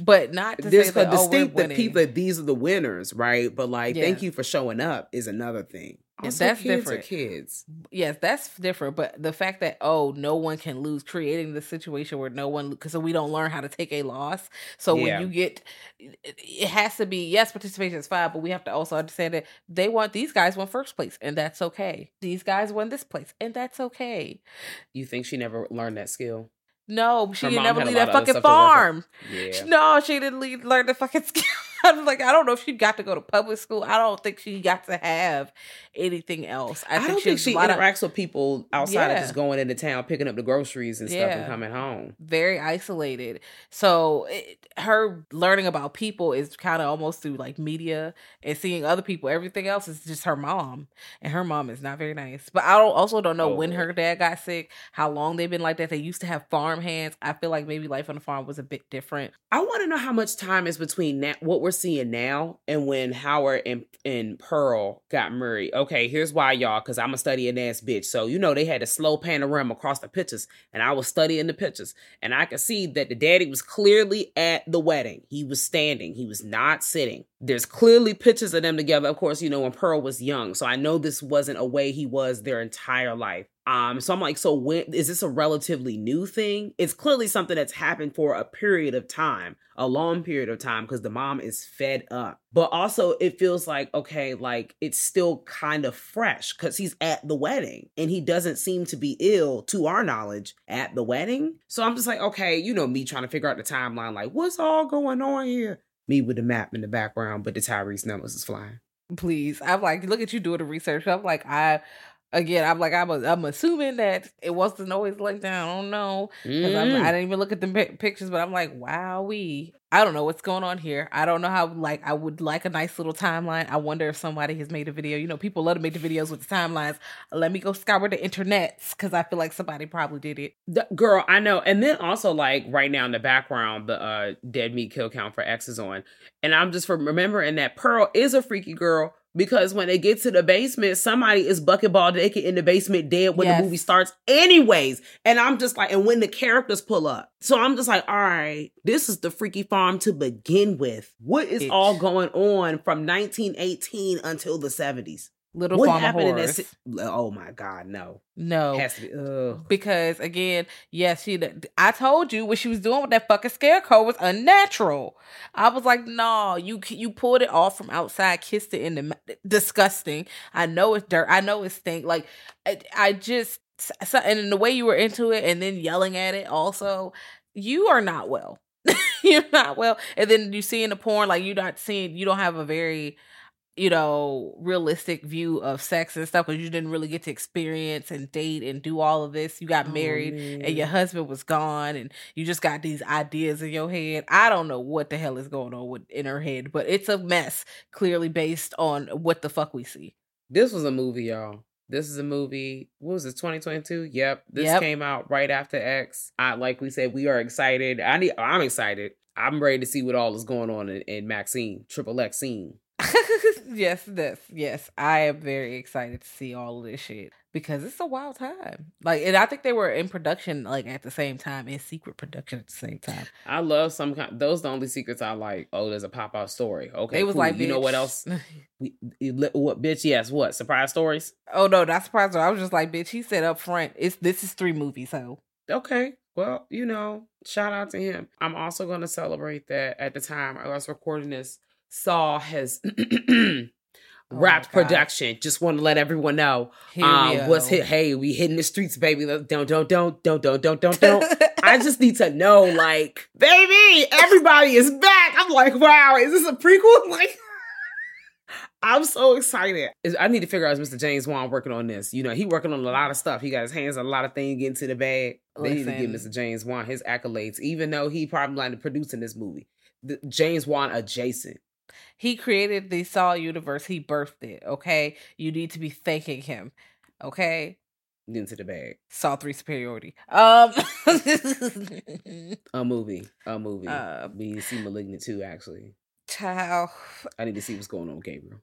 S1: but not to
S2: this
S1: say that, oh,
S2: distinct
S1: winning.
S2: people that these are the winners, right? But like,
S1: Yeah.
S2: thank you for showing up is another thing.
S1: Oh,
S2: also,
S1: that's different.
S2: Kids.
S1: yes, that's different. But the fact that oh, no one can lose, creating the situation where no one because we don't learn how to take a loss. So
S2: Yeah.
S1: when you get, it has to be yes, participation is fine, but we have to also understand that they want these guys won first place, and that's okay. These guys won this place, and that's okay.
S2: You think she never learned that skill?
S1: No, she didn't
S2: mom
S1: never leave that fucking
S2: stuff to work on.
S1: farm.
S2: Yeah.
S1: No, she didn't leave, learn the fucking skill. I was like, I don't know if she got to go to public school. I don't think she got to have anything else. I,
S2: I,
S1: think
S2: don't
S1: she
S2: think she
S1: lot of-
S2: interacts with people outside of just going into town, picking up the groceries and stuff, and coming home.
S1: very isolated. So it, her learning about people is kind of almost through like media and seeing other people. Everything else is just her mom, and her mom is not very nice. But I don't, also don't know
S2: Oh,
S1: when her dad got sick, how long they've been like that. They used to have farm hands. I feel like maybe life on the farm was a bit different.
S2: I want to know how much time is between that, what we're seeing now and when Howard and, and Pearl got married. Okay, here's why, y'all, because I'm a studying ass bitch. So, you know, they had a slow panorama across the pictures, and I was studying the pictures, and I could see that the daddy was clearly at the wedding. He was standing, he was not sitting. There's clearly pictures of them together, of course, you know, when Pearl was young. So I know this wasn't a way he was their entire life. Um, so I'm like, so when is this a relatively new thing? It's clearly something that's happened for a period of time, a long period of time, because the mom is fed up. But also, it feels like okay, like it's still kind of fresh because he's at the wedding and he doesn't seem to be ill, to our knowledge, at the wedding. So I'm just like, okay, you know, me trying to figure out the timeline, like what's all going on here? Me with the map in the background, but the Tyrese numbers is flying.
S1: Please, I'm like, look at you doing the research. I'm like, I. Again, I'm like I'm. I'm assuming that it wasn't always like that. I don't know.
S2: Mm.
S1: I didn't even look at the pi- pictures, but I'm like, wow, we. I don't know what's going on here. I don't know how. Like, I would like a nice little timeline. I wonder if somebody has made a video. You know, people love to make the videos with the timelines. Let me go scour the internets because I feel like somebody probably did it.
S2: The, girl, I know. And then also like right now in the background, the uh dead meat kill count for X is on. And I'm just remembering that Pearl is a freaky girl because when they get to the basement, somebody is bucketball naked in the basement dead when
S1: Yes.
S2: the movie starts, anyways. And I'm just like, and when the characters pull up. So I'm just like, all right, this is the freaky farm to begin with. What is all going on from 1918 until the 70s?
S1: Little
S2: what
S1: Farm of
S2: happened in that? si- Oh my God, no.
S1: No,
S2: Has to be. Ugh.
S1: because again, yes, she. I told you what she was doing with that fucking scarecrow was unnatural. I was like, no, you you pulled it off from outside, kissed it in the disgusting. I know it's dirt. I know it stink. Like I, I just so, and the way you were into it, and then yelling at it. Also, you are not well. you're not well. And then you see in the porn, like you're not seeing. You don't have a very you know, realistic view of sex and stuff because you didn't really get to experience and date and do all of this. You got
S2: Oh,
S1: married and your husband was gone and you just got these ideas in your head. I don't know what the hell is going on with in her head, but it's a mess clearly based on what the fuck we see.
S2: This was a movie, y'all. This is a movie. What was it? 2022. Yep. This
S1: Yep.
S2: came out right after X. I like we said, we are excited. I need. I'm excited. I'm ready to see what all is going on in, in Maxine Triple X scene.
S1: yes, this, yes. I am very excited to see all of this shit because it's a wild time. Like, and I think they were in production like at the same time, in secret production at the same time.
S2: I love some kind. Those the only secrets I like. Oh, there's a pop out story. Okay,
S1: they was
S2: cool.
S1: like,
S2: you know what else? We, what bitch? Yes. What surprise stories?
S1: Oh no, not surprised. I was just like, bitch. He said up front, it's this is three movies. So
S2: Okay. Well, you know, shout out to him. I'm also going to celebrate that at the time I was recording this, Saw has wrapped
S1: Oh
S2: production. Just want to let everyone know. Um, what's hit? Hey, we hitting the streets, baby. Don't, don't, don't, don't, don't, don't, don't, don't. I just need to know, like, baby, everybody is back. I'm like, wow, is this a prequel? Like, I'm so excited. I need to figure out is Mr. James Wan working on this. You know, he working on a lot of stuff. He got his hands on a lot of things getting to the bag. They need to give Mr. James Wan his accolades, even though he probably like producing this movie. The, James Wan adjacent.
S1: He created the Saw universe. He birthed it. Okay, you need to be thanking him. Okay,
S2: into the bag.
S1: Saw three superiority. Um,
S2: A movie. A movie.
S1: Uh,
S2: we need to see Malignant too, actually.
S1: child,
S2: I need to see what's going on with Gabriel.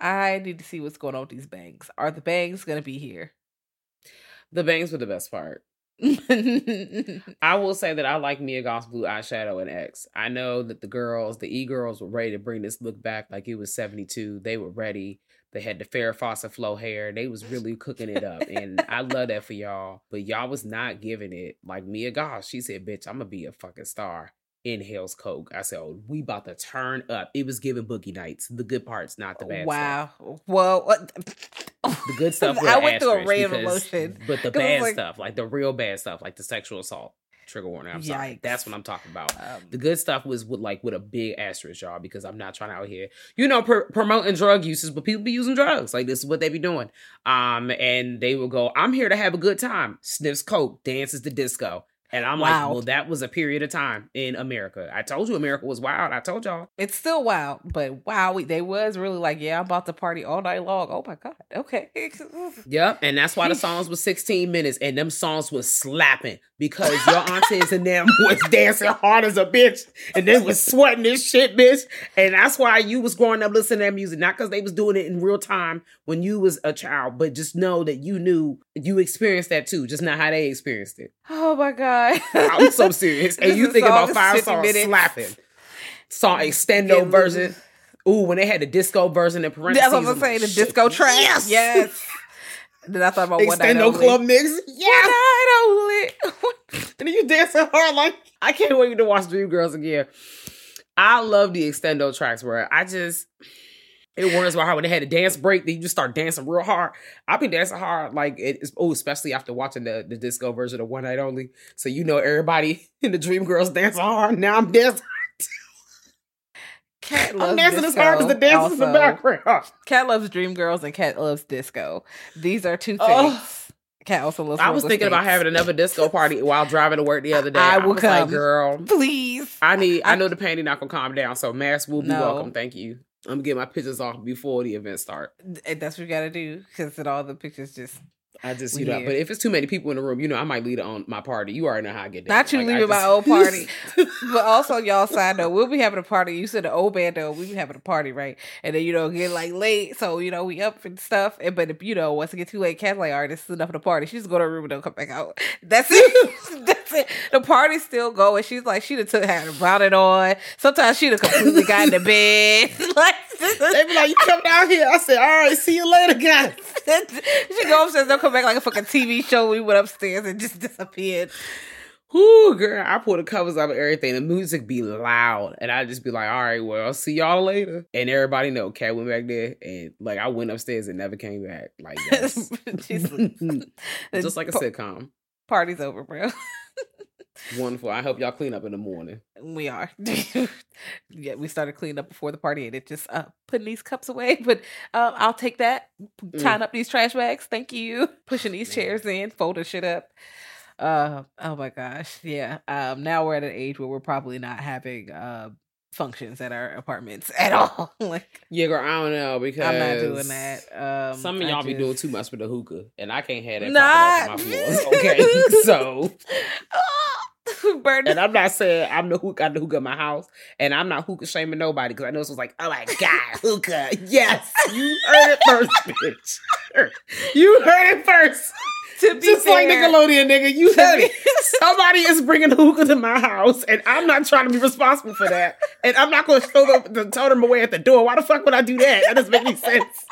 S1: I need to see what's going on with these bangs. Are the bangs gonna be here?
S2: The bangs were the best part. I will say that I like Mia Goth's blue eyeshadow and X. I know that the girls, the e girls, were ready to bring this look back like it was seventy two. They were ready. They had the Farrah Fawcett flow hair. They was really cooking it up, and I love that for y'all. But y'all was not giving it like Mia Goth. She said, "Bitch, I'm gonna be a fucking star." In Hell's Coke, I said, oh, "We about to turn up." It was giving Boogie Nights, the good parts, not the bad.
S1: wow.
S2: stuff.
S1: Well, what?
S2: The good stuff.
S1: I went through a ray of emotion.
S2: but the bad
S1: like-
S2: stuff, like the real bad stuff, like the sexual assault. Trigger warning. I'm sorry. That's what I'm talking about.
S1: Um,
S2: The good stuff was with like with a big asterisk, y'all, because I'm not trying to out here, you know, pr- promoting drug uses, but people be using drugs. Like this is what they be doing. Um, and they will go, "I'm here to have a good time." Sniffs coke, dances the disco, and I'm
S1: Wow.
S2: like, "Well, that was a period of time in America." I told you America was wild. I told y'all.
S1: it's still wild, but wow, we, they was really like, yeah, I'm about to party all night long. Oh my god, okay.
S2: Yep, and that's why the songs was 16 minutes, and them songs was slapping because your aunties and them was dancing hard as a bitch, and they was sweating this shit, bitch. And that's why you was growing up listening to that music, not because they was doing it in real time when you was a child, but just know that you knew you experienced that too, just not how they experienced it.
S1: oh my god,
S2: I'm so serious, and you
S1: is
S2: thinking about five songs
S1: minutes.
S2: slapping, song extendo
S1: Getting
S2: version. Ooh, when they had the disco version in parentheses.
S1: That's what I'm saying. The
S2: like,
S1: disco
S2: shit,
S1: track.
S2: Yes.
S1: Yes. Then I thought about one night
S2: Extendo
S1: only.
S2: club mix. Yes.
S1: One night only.
S2: And then you dancing hard like I can't wait to watch Dreamgirls again. I love the extendo tracks where I just it warms my heart when they had a dance break. Then you just start dancing real hard. I've been dancing hard like it's oh, especially after watching the the disco version of One Night Only. So you know everybody in the Dreamgirls dancing hard. Now I'm dancing.
S1: Cat loves
S2: I'm dancing as
S1: disco
S2: hard as the dancers in the
S1: also.
S2: background.
S1: Cat loves Dreamgirls and Cat loves disco. These are two things.
S2: Oh.
S1: Cat also loves.
S2: I was thinking about having another disco party while driving to work the other day.
S1: I will
S2: was like, girl.
S1: Please.
S2: I need. I know the panty not gonna calm down, so mass will be
S1: No.
S2: welcome. Thank you. I'm gonna get my pictures off before the event start.
S1: And eh, that's what you gotta do because then all the pictures just
S2: I just, you know, but if it's too many people in the room, you know, I might lead on my party. You already know how I get down.
S1: Not you
S2: Like,
S1: leaving my old party. But also, y'all side note, we'll be having a party. You said the old band though, we be having a party, right? And then you know, get like late, so you know, we up and stuff. And but if you know, once it get too late, Cat's like, all right, this is enough of the party. She just go to her room and don't come back out. That's it. The party's still going. She's like, she'd have took had a it on. Sometimes she'd have completely got in the bed. like
S2: they be like, "You come down here." I said, "All right, see you later, guys."
S1: she go upstairs, don't come back like a fucking TV show. We went upstairs and just disappeared.
S2: Whoo, girl, I pull the covers up and everything. The music be loud, and I just be like, "All right, well, see y'all later." And everybody know, Cat went back there, and like I went upstairs and never came back. Like just like a sitcom.
S1: Party's over, bro.
S2: Wonderful. I hope y'all clean up in the morning.
S1: We are. yeah, we started cleaning up before the party and it just uh putting these cups away. But um I'll take that. Tying up these trash bags. Thank you. Pushing these chairs in, folding shit up. Uh oh my gosh. Yeah. Um now we're at an age where we're probably not having uh functions at our apartments at all. like
S2: Yeah, girl, I don't know because
S1: I'm not doing that. Um
S2: Some of y'all be doing too much with the hookah, and I can't have that
S1: Not-
S2: my floors. Okay, so
S1: Burn
S2: and I'm not saying I'm the hookah, I'm the hookah in my house, and I'm not hookah shaming nobody because I know this was like, oh my god, hookah, yes, you heard it first, bitch. You heard it first.
S1: to be
S2: Just like
S1: fair-
S2: Nickelodeon, nigga, you heard it. Somebody is bringing hookah to my house, and I'm not trying to be responsible for that. And I'm not going to throw the, the totem away at the door. Why the fuck would I do that? That doesn't make any sense.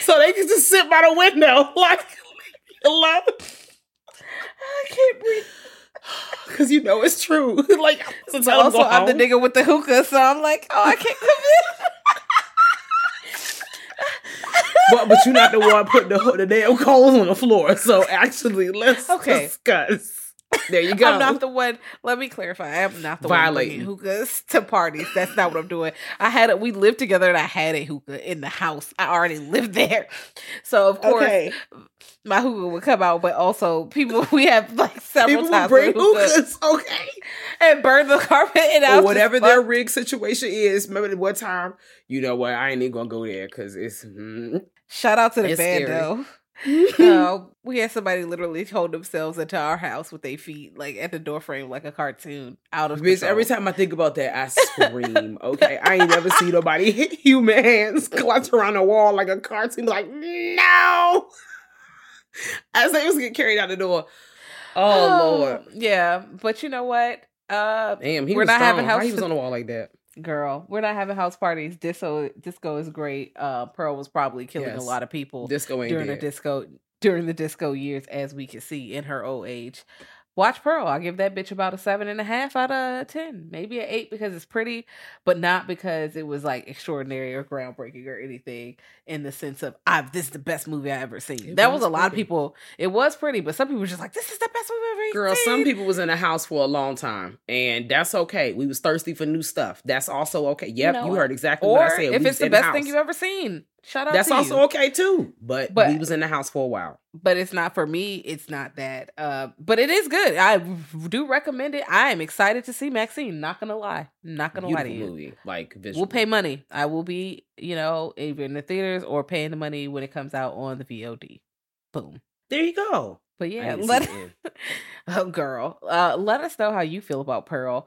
S2: so they can just sit by the window, like, alone.
S1: I can't breathe.
S2: Because you know it's true. like, so tell
S1: also, I'm the nigga with the hookah, so I'm like, oh, I can't come in.
S2: but, but you're not the one putting the, the damn coals on the floor. So actually, let's
S1: Okay.
S2: discuss. There you go.
S1: I'm not the one. Let me clarify. I am not the one
S2: Violating.
S1: bringing hookahs to parties. That's not what I'm doing. I had a, we lived together and I had a hookah in the house. I already lived there, so of course
S2: okay.
S1: my hookah would come out. But also people we have like several
S2: People
S1: times
S2: bring
S1: hookah
S2: hookahs. Okay.
S1: and burn the carpet and
S2: or whatever their rig situation is. Remember the one time, you know what? I ain't even gonna go there because it's mm,
S1: Shout out to the
S2: It's
S1: band
S2: scary.
S1: though. Uh, we had somebody literally hold themselves into our house with their feet like at the door frame like a cartoon out of
S2: Bitch, every time I think about that, I scream. Okay, I ain't never seen nobody hit human hands clutch around the wall like a cartoon. Like no, as they was getting carried out the door. Oh, lord,
S1: yeah. But you know what? Uh,
S2: damn, he
S1: We're
S2: was
S1: not
S2: strong.
S1: having
S2: How
S1: house
S2: he was on the wall like that.
S1: Girl, we're not having house parties. Disco, disco is great. Uh, Pearl was probably killing
S2: Yes.
S1: a lot of people
S2: Disco
S1: during the disco during the disco years, as we can see in her old age. Watch Pearl. I'll give that bitch about a seven and a half out of ten, maybe an eight because it's pretty, but not because it was like extraordinary or groundbreaking or anything. In the sense of, I've this is the best movie I ever seen.
S2: It
S1: that was,
S2: was
S1: a lot of people. It was pretty, but some people were just like, this is the best movie I've ever
S2: Girl,
S1: seen.
S2: some people was in the house for a long time, and that's okay. We was thirsty for new stuff. That's also okay. Yep, you,
S1: know
S2: heard exactly what I said.
S1: if
S2: We
S1: it's the best thing you've ever seen, shout out.
S2: That's also
S1: you.
S2: okay too. But,
S1: But-
S2: we was in the house for a while.
S1: but it's not for me. It's not that. Uh, but it is good. I do recommend it. I am excited to see Maxine. Not gonna lie. Not gonna lie to
S2: Beautiful
S1: you.
S2: movie, like visual.
S1: We'll pay money. I will be, you know, either in the theaters or paying the money when it comes out on the VOD. Boom.
S2: There you go.
S1: But yeah, let
S2: see it in.
S1: oh girl, uh, let us know how you feel about Pearl.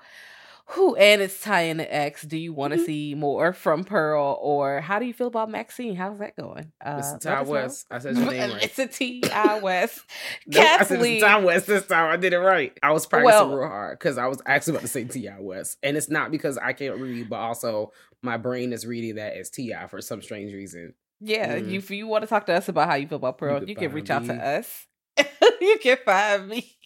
S1: Who and it's tying to X. Do you want to
S2: Mhm.
S1: see more from Pearl, or how do you feel about Maxine? How's that going? Uh,
S2: It's
S1: let
S2: Ty
S1: us know.
S2: West. I said your name right.
S1: It's a T I West.
S2: Nope, I said
S1: Kathleen.
S2: it's Ti West this time. I did it right. I was practicing
S1: Well-
S2: real hard because I was actually about to say Ti West, and it's not because I can't read, but also my brain is reading that as Ti for some strange reason.
S1: Yeah, you, if you want to talk to us about how you feel about Pearl,
S2: can
S1: you can,
S2: find
S1: reach out to us. you can find me.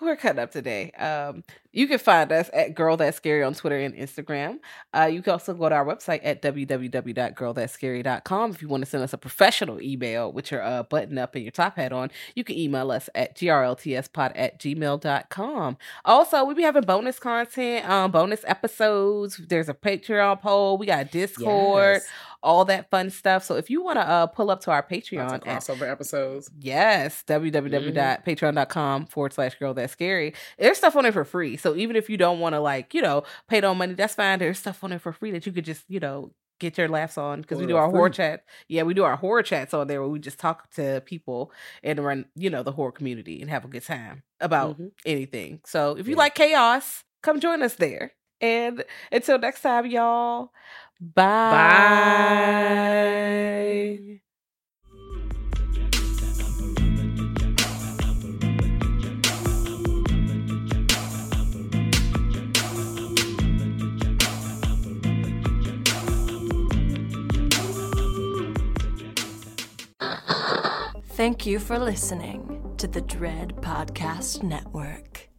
S1: We're cutting up today. Um, you can find us at Girl That's Scary on Twitter and Instagram. Uh, you can also go to our website at www.girlthatscary.com if you want to send us a professional email with your uh, button up and your top hat on. You can email us at grltspod at gmail.com. Also, we be having bonus content, um, bonus episodes. There's a Patreon poll. We got Discord
S2: Yes.
S1: All that fun stuff. So if you want to uh, pull up to our Patreon,
S2: of
S1: at,
S2: crossover episodes.
S1: yes, www.patreon.com forward slash girl that's scary. There's stuff on there for free. So even if you don't want to like, you know, pay no money, that's fine. There's stuff on there for free that you could just, you know, get your laughs on because we do our horror chat. Yeah, we do our horror chats on there where we just talk to people and run, you know, the horror community and have a good time about
S2: Mhm.
S1: anything. So if you
S2: Yeah.
S1: like chaos, come join us there. And until next time, y'all. Bye.
S3: Thank you for listening to the Dread Podcast Network.